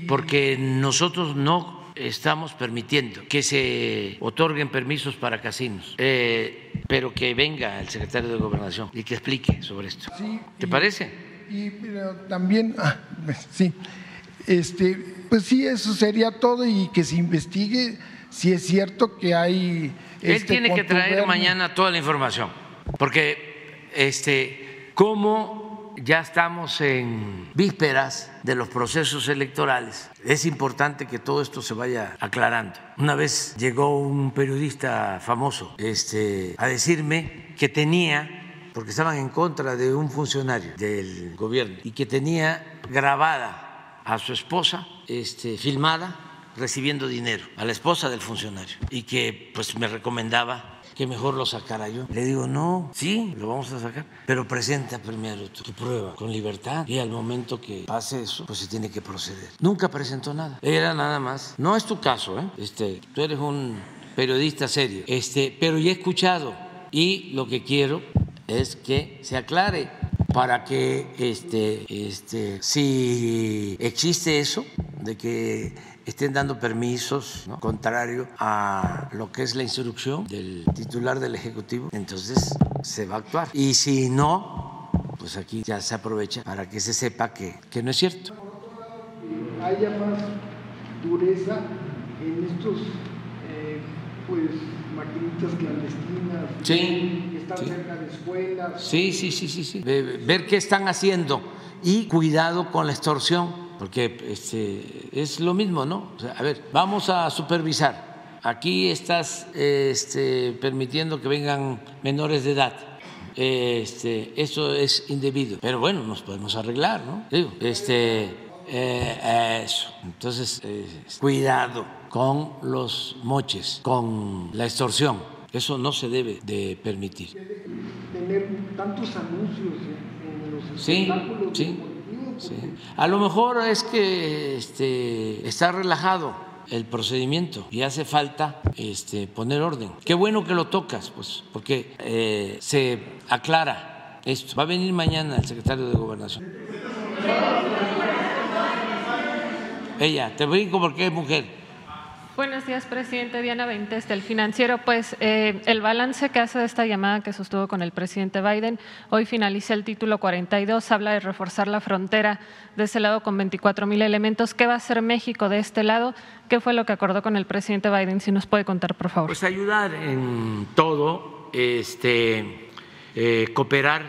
porque nosotros no estamos permitiendo que se otorguen permisos para casinos, eh, pero que venga el secretario de Gobernación y que explique sobre esto. ¿Te parece? Y también, ah, sí, este, pues sí, eso sería todo y que se investigue si es cierto que hay. Él este tiene que traer mañana toda la información, porque este, cómo ya estamos en vísperas de los procesos electorales. Es importante que todo esto se vaya aclarando. Una vez llegó un periodista famoso este, a decirme que tenía porque estaban en contra de un funcionario del gobierno y que tenía grabada a su esposa, este, filmada, recibiendo dinero, a la esposa del funcionario, y que pues me recomendaba que mejor lo sacara yo. Le digo, no, sí, lo vamos a sacar, pero presenta primero tu, prueba con libertad y al momento que pase eso, pues se tiene que proceder. Nunca presentó nada, era nada más. No es tu caso, ¿eh? Este, tú eres un periodista serio, este, pero ya he escuchado y lo que quiero es que se aclare para que este, este, si existe eso de que estén dando permisos, contrario a lo que es la instrucción del titular del Ejecutivo, entonces se va a actuar. Y si no, pues aquí ya se aprovecha para que se sepa que, que no es cierto. Haya más dureza en estos eh, pues maquinitas clandestinas sí, que están cerca de escuelas. Sí, sí, sí, sí, sí. Ver qué están haciendo y cuidado con la extorsión porque este, es lo mismo, ¿no? a ver, vamos a supervisar. Aquí estás este, permitiendo que vengan menores de edad. Este, eso es indebido. Pero bueno, nos podemos arreglar, ¿no? este, eh, eso. Entonces, eh, cuidado con los moches, con la extorsión. Eso no se debe de permitir. Tener tantos anuncios en los sí, sí. A lo mejor es que este, está relajado el procedimiento y hace falta este, poner orden. Qué bueno que lo tocas, pues, porque eh, se aclara esto. Va a venir mañana el secretario de Gobernación. Ella, te brinco porque es mujer. Buenos días, presidente. Diana Ventes, del financiero. Pues eh, el balance que hace de esta llamada que sostuvo con el presidente Biden, hoy finaliza el título 42, habla de reforzar la frontera de ese lado con 24 mil elementos. ¿Qué va a hacer México de este lado? ¿Qué fue lo que acordó con el presidente Biden? Si nos puede contar, por favor. Pues ayudar en todo, este, eh, cooperar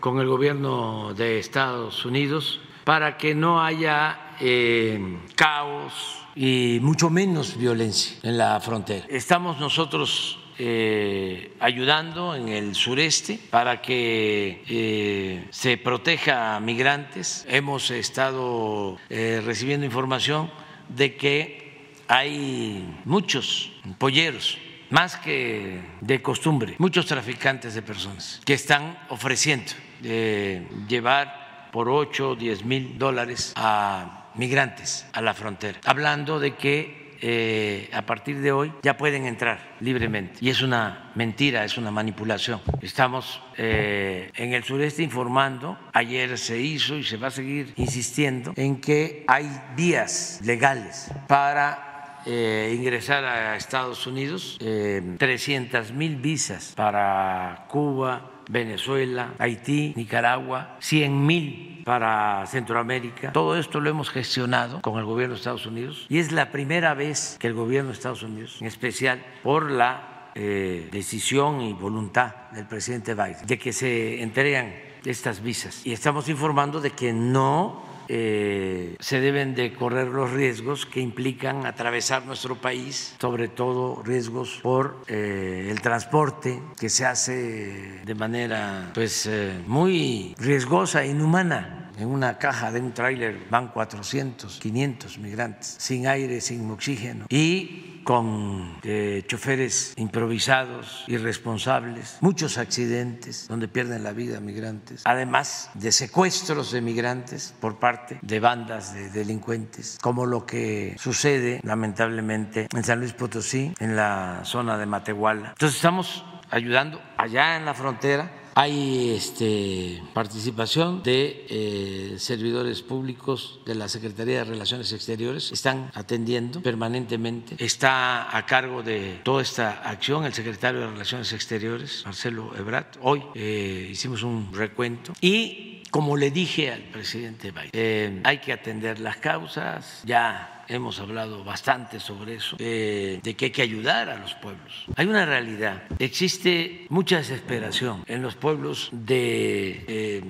con el gobierno de Estados Unidos para que no haya eh, caos y mucho menos violencia en la frontera. Estamos nosotros eh, ayudando en el sureste para que eh, se proteja a migrantes. Hemos estado eh, recibiendo información de que hay muchos polleros más que de costumbre, muchos traficantes de personas que están ofreciendo llevar por 8 o 10 mil dólares a migrantes a la frontera, hablando de que eh, a partir de hoy ya pueden entrar libremente. Y es una mentira, es una manipulación. Estamos eh, en el sureste informando, ayer se hizo y se va a seguir insistiendo en que hay vías legales para eh, ingresar a Estados Unidos, 300 mil visas para Cuba, Venezuela, Haití, Nicaragua, 100 mil para Centroamérica. Todo esto lo hemos gestionado con el gobierno de Estados Unidos y es la primera vez que el gobierno de Estados Unidos, en especial por la eh, decisión y voluntad del presidente Biden, de que se entregan estas visas. Y estamos informando de que no eh, se deben de correr los riesgos que implican atravesar nuestro país, sobre todo riesgos por eh, el transporte que se hace de manera pues eh, muy riesgosa e inhumana. En una caja de un tráiler van 400, 500 migrantes, sin aire, sin oxígeno. Y con eh, choferes improvisados, irresponsables, muchos accidentes donde pierden la vida migrantes, además de secuestros de migrantes por parte de bandas de delincuentes, como lo que sucede lamentablemente en San Luis Potosí, en la zona de Matehuala. Entonces estamos ayudando allá en la frontera hay este, participación de eh, servidores públicos de la Secretaría de Relaciones Exteriores, están atendiendo permanentemente. Está a cargo de toda esta acción el secretario de Relaciones Exteriores, Marcelo Ebrat. Hoy eh, hicimos un recuento y como le dije al presidente Biden, eh, hay que atender las causas, ya hemos hablado bastante sobre eso, de que hay que ayudar a los pueblos. Hay una realidad, existe mucha desesperación en los pueblos de eh,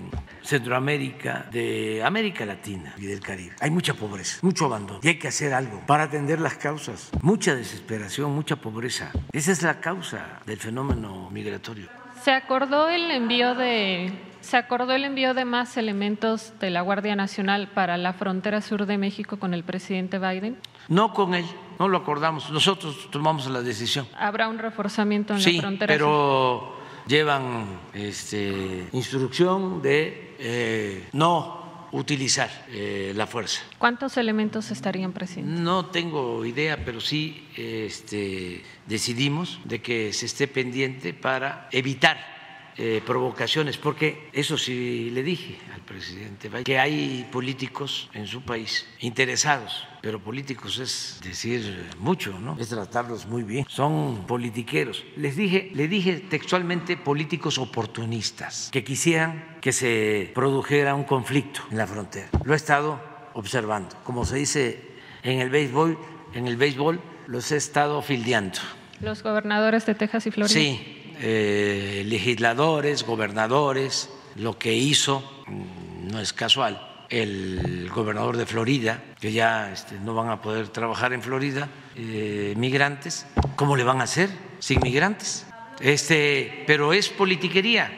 Centroamérica, de América Latina y del Caribe. Hay mucha pobreza, mucho abandono y hay que hacer algo para atender las causas. Mucha desesperación, mucha pobreza. Esa es la causa del fenómeno migratorio. Se acordó el envío de se acordó el envío de más elementos de la Guardia Nacional para la frontera sur de México con el presidente Biden. No con él, no lo acordamos. Nosotros tomamos la decisión. Habrá un reforzamiento en la frontera. Pero llevan este, instrucción de eh, no utilizar eh, la fuerza. ¿Cuántos elementos estarían presentes? No tengo idea, pero sí este, decidimos de que se esté pendiente para evitar eh, provocaciones, porque eso sí le dije al presidente que hay políticos en su país interesados, pero políticos es decir mucho, ¿no? Es tratarlos muy bien. Son politiqueros. Les dije, le dije textualmente políticos oportunistas que quisieran que se produjera un conflicto en la frontera. Lo he estado observando. Como se dice en el béisbol, en el béisbol los he estado fildeando. Los gobernadores de Texas y Florida. Sí, eh, legisladores, gobernadores, lo que hizo, mm, no es casual, el gobernador de Florida, que ya este, no van a poder trabajar en Florida, eh, migrantes, ¿cómo le van a hacer sin migrantes? Este, pero es politiquería,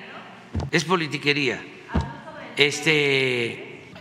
es politiquería. Este,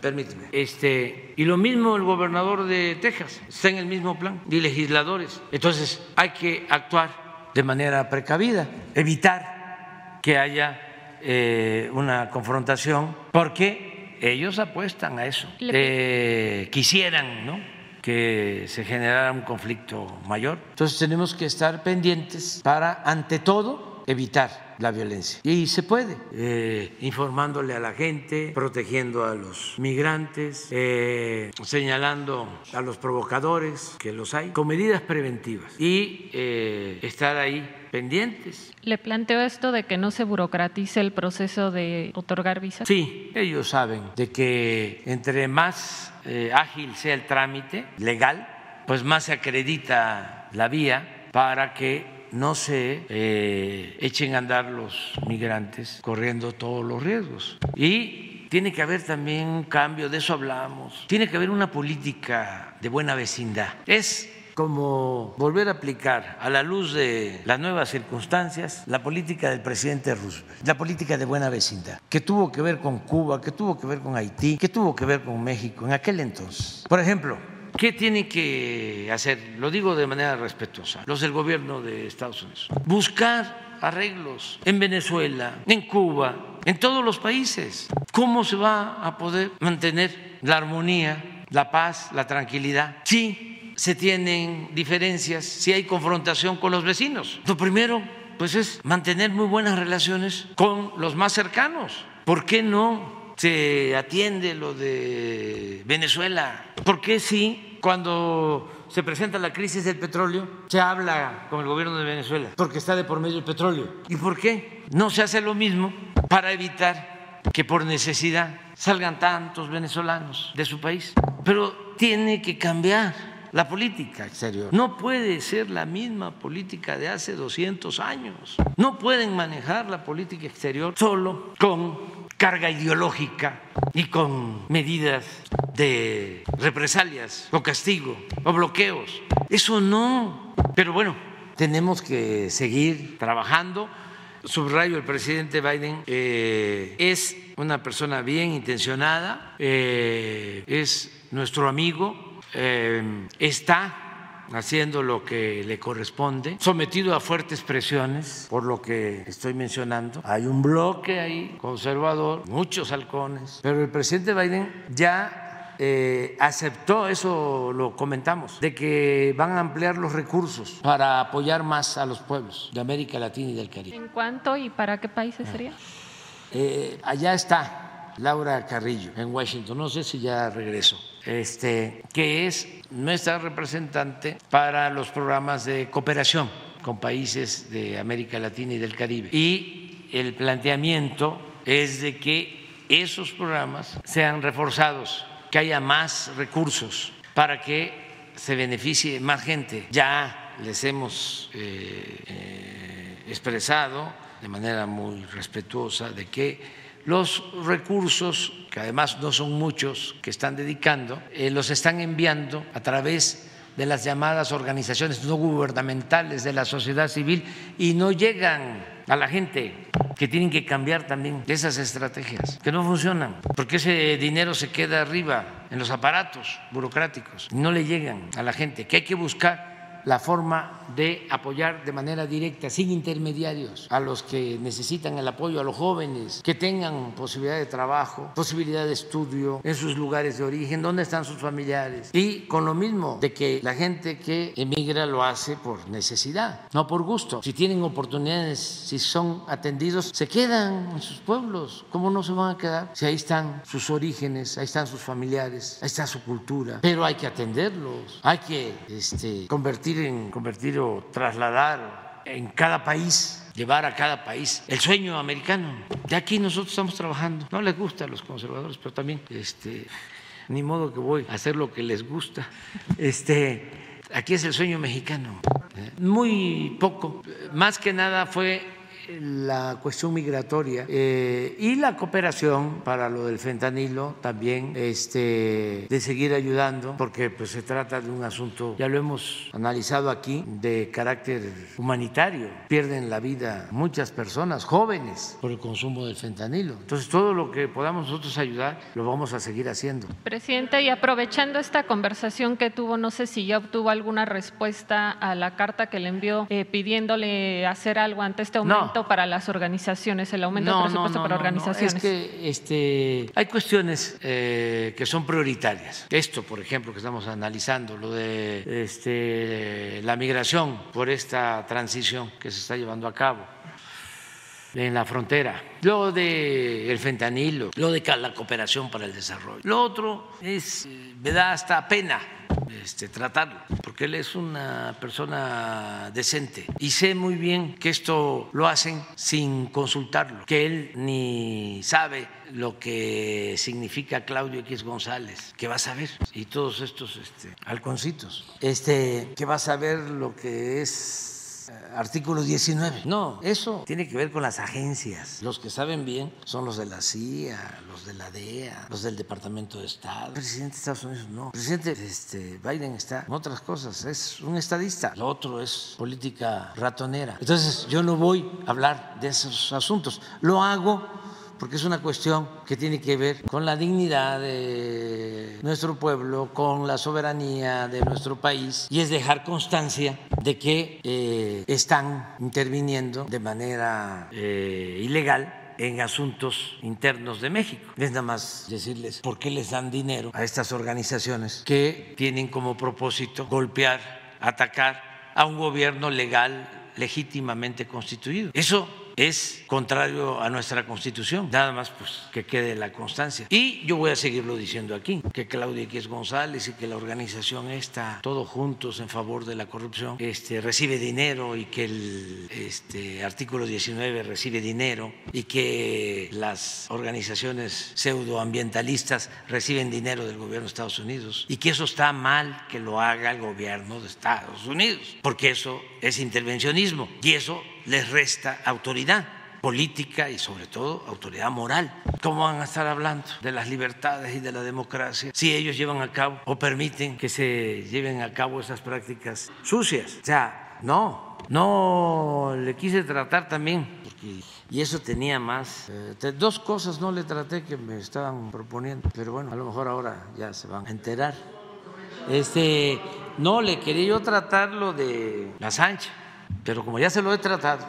permíteme. Este, y lo mismo el gobernador de Texas, está en el mismo plan, y legisladores. Entonces, hay que actuar de manera precavida, evitar que haya eh, una confrontación, porque ellos apuestan a eso. Eh, quisieran ¿no? que se generara un conflicto mayor. Entonces tenemos que estar pendientes para, ante todo, evitar la violencia. Y se puede, eh, informándole a la gente, protegiendo a los migrantes, eh, señalando a los provocadores, que los hay, con medidas preventivas y eh, estar ahí pendientes. ¿Le planteo esto de que no se burocratice el proceso de otorgar visas? Sí, ellos saben de que entre más ágil sea el trámite legal, pues más se acredita la vía para que no se eh, echen a andar los migrantes corriendo todos los riesgos. Y tiene que haber también un cambio, de eso hablamos. Tiene que haber una política de buena vecindad. Es como volver a aplicar a la luz de las nuevas circunstancias la política del presidente Roosevelt, la política de buena vecindad, que tuvo que ver con Cuba, que tuvo que ver con Haití, que tuvo que ver con México en aquel entonces. Por ejemplo, ¿Qué tiene que hacer? Lo digo de manera respetuosa, los del gobierno de Estados Unidos. Buscar arreglos en Venezuela, en Cuba, en todos los países. ¿Cómo se va a poder mantener la armonía, la paz, la tranquilidad? Sí, se tienen diferencias, si hay confrontación con los vecinos. Lo primero, pues es mantener muy buenas relaciones con los más cercanos. ¿Por qué no se atiende lo de Venezuela? ¿Por qué sí cuando se presenta la crisis del petróleo se habla con el gobierno de Venezuela? Porque está de por medio el petróleo. ¿Y por qué no se hace lo mismo para evitar que por necesidad salgan tantos venezolanos de su país? Pero tiene que cambiar la política exterior. No puede ser la misma política de hace 200 años. No pueden manejar la política exterior solo con carga ideológica y con medidas de represalias o castigo o bloqueos. Eso no. Pero bueno, tenemos que seguir trabajando. Subrayo, el presidente Biden eh, es una persona bien intencionada, eh, es nuestro amigo, eh, está haciendo lo que le corresponde, sometido a fuertes presiones por lo que estoy mencionando. Hay un bloque ahí conservador, muchos halcones, pero el presidente Biden ya eh, aceptó, eso lo comentamos, de que van a ampliar los recursos para apoyar más a los pueblos de América Latina y del Caribe. ¿En cuánto y para qué países sería? Eh, allá está Laura Carrillo en Washington, no sé si ya regresó este, que es nuestra representante para los programas de cooperación con países de América Latina y del Caribe. Y el planteamiento es de que esos programas sean reforzados, que haya más recursos para que se beneficie más gente. Ya les hemos eh, eh, expresado de manera muy respetuosa de que los recursos, que además no son muchos que están dedicando, eh, los están enviando a través de las llamadas organizaciones no gubernamentales de la sociedad civil y no llegan a la gente que tienen que cambiar también esas estrategias, que no funcionan, porque ese dinero se queda arriba en los aparatos burocráticos, no le llegan a la gente, que hay que buscar la forma de apoyar de manera directa, sin intermediarios, a los que necesitan el apoyo, a los jóvenes, que tengan posibilidad de trabajo, posibilidad de estudio en sus lugares de origen, dónde están sus familiares. Y con lo mismo de que la gente que emigra lo hace por necesidad, no por gusto. Si tienen oportunidades, si son atendidos, se quedan en sus pueblos. ¿Cómo no se van a quedar? Si ahí están sus orígenes, ahí están sus familiares, ahí está su cultura. Pero hay que atenderlos, hay que este, convertir en convertir o trasladar en cada país, llevar a cada país el sueño americano. De aquí nosotros estamos trabajando. No les gusta a los conservadores, pero también, este, ni modo que voy a hacer lo que les gusta. Este, aquí es el sueño mexicano. Muy poco, más que nada fue la cuestión migratoria eh, y la cooperación para lo del fentanilo también, este, de seguir ayudando, porque pues, se trata de un asunto, ya lo hemos analizado aquí, de carácter humanitario. Pierden la vida muchas personas, jóvenes, por el consumo del fentanilo. Entonces, todo lo que podamos nosotros ayudar, lo vamos a seguir haciendo. Presidente, y aprovechando esta conversación que tuvo, no sé si ya obtuvo alguna respuesta a la carta que le envió eh, pidiéndole hacer algo ante este aumento para las organizaciones, el aumento del presupuesto para organizaciones. Es que este, hay cuestiones eh, que son prioritarias. Esto, por ejemplo, que estamos analizando, lo de este, la migración por esta transición que se está llevando a cabo en la frontera, lo de el fentanilo, lo de la cooperación para el desarrollo. Lo otro es, eh, me da hasta pena este, tratarlo, porque él es una persona decente y sé muy bien que esto lo hacen sin consultarlo, que él ni sabe lo que significa Claudio X González, que va a saber, y todos estos este, halconcitos, este, que va a saber lo que es artículo 19. No, eso tiene que ver con las agencias. Los que saben bien son los de la CIA, los de la DEA, los del Departamento de Estado. El presidente de Estados Unidos no. El presidente este, Biden está en otras cosas, es un estadista. Lo otro es política ratonera. Entonces yo no voy a hablar de esos asuntos. Lo hago porque es una cuestión que tiene que ver con la dignidad de nuestro pueblo, con la soberanía de nuestro país, y es dejar constancia de que eh, están interviniendo de manera eh, ilegal en asuntos internos de México. Es nada más decirles por qué les dan dinero a estas organizaciones que tienen como propósito golpear, atacar a un gobierno legal, legítimamente constituido. Eso es contrario a nuestra constitución. Nada más pues que quede la constancia. Y yo voy a seguirlo diciendo aquí, que Claudia X González y que la organización está todos juntos en favor de la corrupción, este, recibe dinero y que el este, artículo 19 recibe dinero y que las organizaciones pseudoambientalistas reciben dinero del gobierno de Estados Unidos y que eso está mal que lo haga el gobierno de Estados Unidos, porque eso es intervencionismo y eso les resta autoridad política y sobre todo autoridad moral. ¿Cómo van a estar hablando de las libertades y de la democracia si ellos llevan a cabo o permiten que se lleven a cabo esas prácticas sucias? O sea, no, no le quise tratar también, y eso tenía más. Eh, dos cosas no le traté que me estaban proponiendo, pero bueno, a lo mejor ahora ya se van a enterar. Este, no, le quería yo tratar lo de la Sánchez pero como ya se lo he tratado,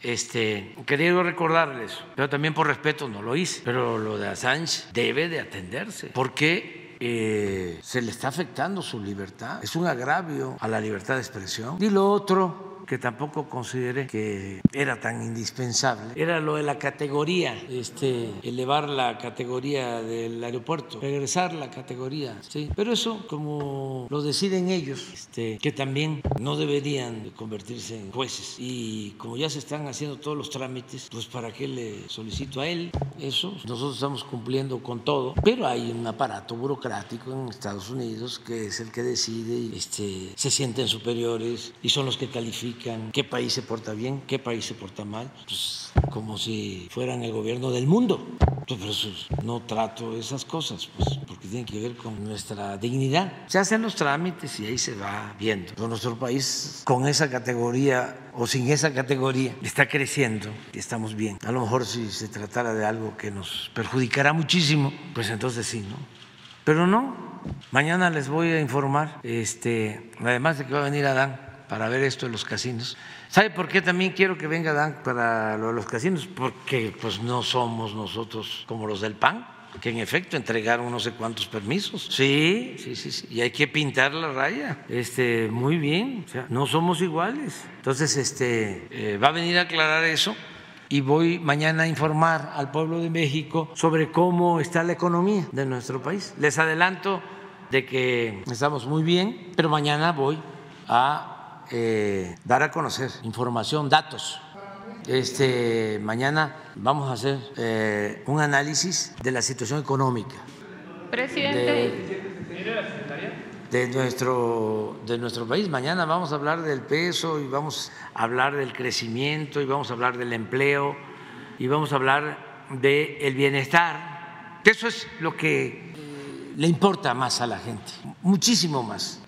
este, quería recordarles, pero también por respeto no lo hice, pero lo de Assange debe de atenderse, porque eh, se le está afectando su libertad, es un agravio a la libertad de expresión. Y lo otro que tampoco consideré que era tan indispensable era lo de la categoría, este, elevar la categoría del aeropuerto, regresar la categoría, sí. Pero eso, como lo deciden ellos, este, que también no deberían convertirse en jueces y como ya se están haciendo todos los trámites, pues para qué le solicito a él eso. Nosotros estamos cumpliendo con todo, pero hay un aparato burocrático en Estados Unidos que es el que decide este, se sienten superiores y son los que califican qué país se porta bien, qué país se porta mal, pues como si fueran el gobierno del mundo. Pues, por eso no trato esas cosas, pues, porque tienen que ver con nuestra dignidad. Se hacen los trámites y ahí se va viendo. Pero nuestro país, con esa categoría o sin esa categoría, está creciendo y estamos bien. A lo mejor si se tratara de algo que nos perjudicará muchísimo, pues entonces sí, ¿no? Pero no, mañana les voy a informar, este, además de que va a venir Adán para ver esto de los casinos. ¿Sabe por qué también quiero que venga Dan para lo de los casinos? Porque pues no somos nosotros como los del PAN, que en efecto entregaron no sé cuántos permisos. Sí, sí, sí, sí. Y hay que pintar la raya. Este, muy bien. O sea, no somos iguales. Entonces, este, eh, va a venir a aclarar eso y voy mañana a informar al pueblo de México sobre cómo está la economía de nuestro país. Les adelanto de que estamos muy bien, pero mañana voy a eh, dar a conocer información, datos. Este, mañana vamos a hacer eh, un análisis de la situación económica. Presidente. De, nuestro, de nuestro país. Mañana vamos a hablar del peso y vamos a hablar del crecimiento y vamos a hablar del empleo y vamos a hablar del bienestar. Eso es lo que le importa más a la gente, muchísimo más.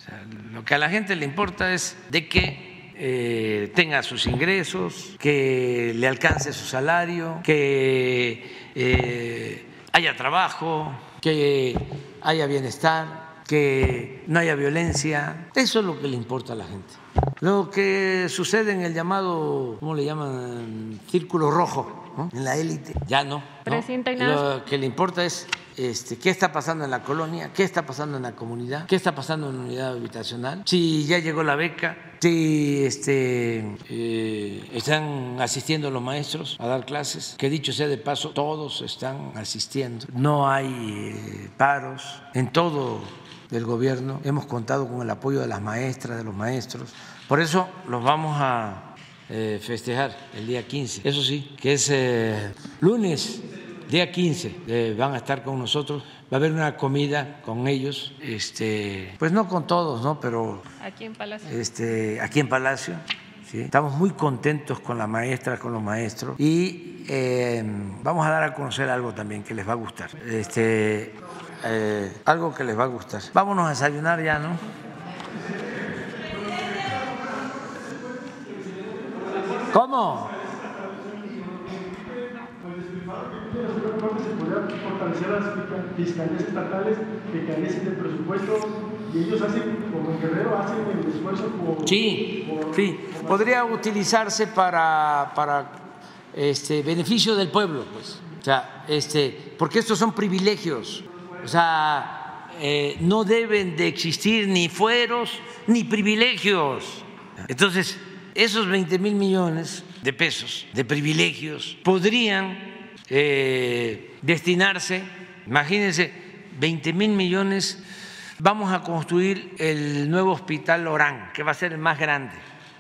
Lo que a la gente le importa es de que eh, tenga sus ingresos, que le alcance su salario, que eh, haya trabajo, que haya bienestar, que no haya violencia. Eso es lo que le importa a la gente. Lo que sucede en el llamado, ¿cómo le llaman? Círculo rojo, en la élite, ya no. Lo que le importa es este, qué está pasando en la colonia, qué está pasando en la comunidad, qué está pasando en la unidad habitacional, si ya llegó la beca, si este, eh, están asistiendo los maestros a dar clases, que dicho sea de paso, todos están asistiendo, no hay eh, paros. En todo el gobierno, hemos contado con el apoyo de las maestras, de los maestros, por eso los vamos a eh, festejar el día 15, eso sí, que es lunes día 15 eh, van a estar con nosotros, va a haber una comida con ellos, este, pues no con todos, ¿no? Pero aquí en Palacio. Este, aquí en Palacio Estamos muy contentos con la maestra, con los maestros y eh, vamos a dar a conocer algo también que les va a gustar. Este, eh, algo que les va a gustar. Vámonos a desayunar ya, ¿no? ¿Cómo? Fortalecer las fiscalías estatales que carecen de presupuesto y ellos hacen, como Guerrero, hacen el esfuerzo por... Sí, sí, podría utilizarse para, para este, beneficio del pueblo, pues. O sea, este, porque estos son privilegios, o sea, eh, no deben de existir ni fueros ni privilegios. Entonces, esos 20 mil millones de pesos de privilegios podrían eh, destinarse, imagínense, 20 mil millones, vamos a construir el nuevo hospital Orán, que va a ser el más grande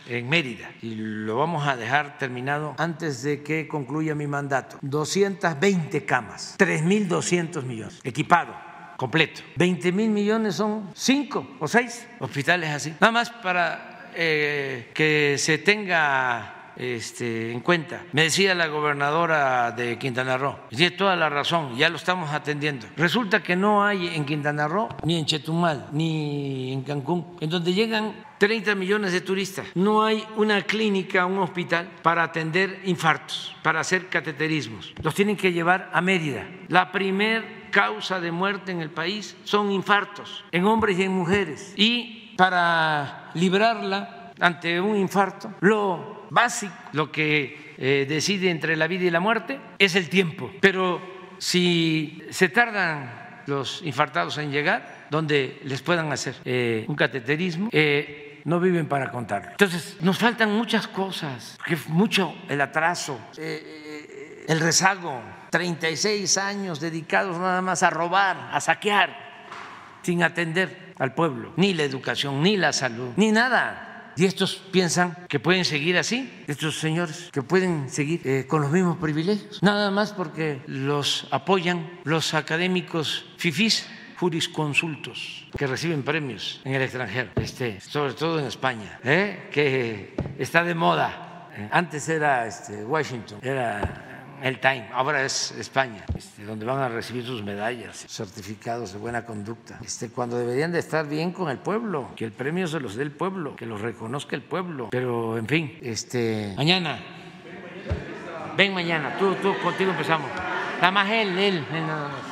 en Mérida y lo vamos a dejar terminado antes de que concluya mi mandato. 220 camas, 3.200 millones, equipado, completo. 20 mil millones son cinco o seis hospitales así. Nada más para eh, que se tenga este, en cuenta. Me decía la gobernadora de Quintana Roo, tiene toda la razón, ya lo estamos atendiendo. Resulta que no hay en Quintana Roo, ni en Chetumal, ni en Cancún, en donde llegan 30 millones de turistas. No hay una clínica, un hospital para atender infartos, para hacer cateterismos. Los tienen que llevar a Mérida. La primer causa de muerte en el país son infartos, en hombres y en mujeres. Y para librarla ante un infarto, lo básico, lo que eh, decide entre la vida y la muerte es el tiempo. Pero si se tardan los infartados en llegar, donde les puedan hacer eh, un cateterismo, eh, no viven para contarlo. Entonces, nos faltan muchas cosas, porque mucho el atraso, el rezago, 36 años dedicados nada más a robar, a saquear, sin atender al pueblo, ni la educación, ni la salud, ni nada. Y estos piensan que pueden seguir así, estos señores, que pueden seguir eh, con los mismos privilegios, nada más porque los apoyan los académicos fifís jurisconsultos que reciben premios en el extranjero, este, sobre todo en España, ¿eh? que está de moda. Antes era este, Washington, era el Time, ahora es España, este, donde van a recibir sus medallas, certificados de buena conducta, este, cuando deberían de estar bien con el pueblo, que el premio se los dé el pueblo, que los reconozca el pueblo. Pero, en fin, este, mañana, ven mañana, tú, tú, contigo empezamos. Nada más él, él, él nada.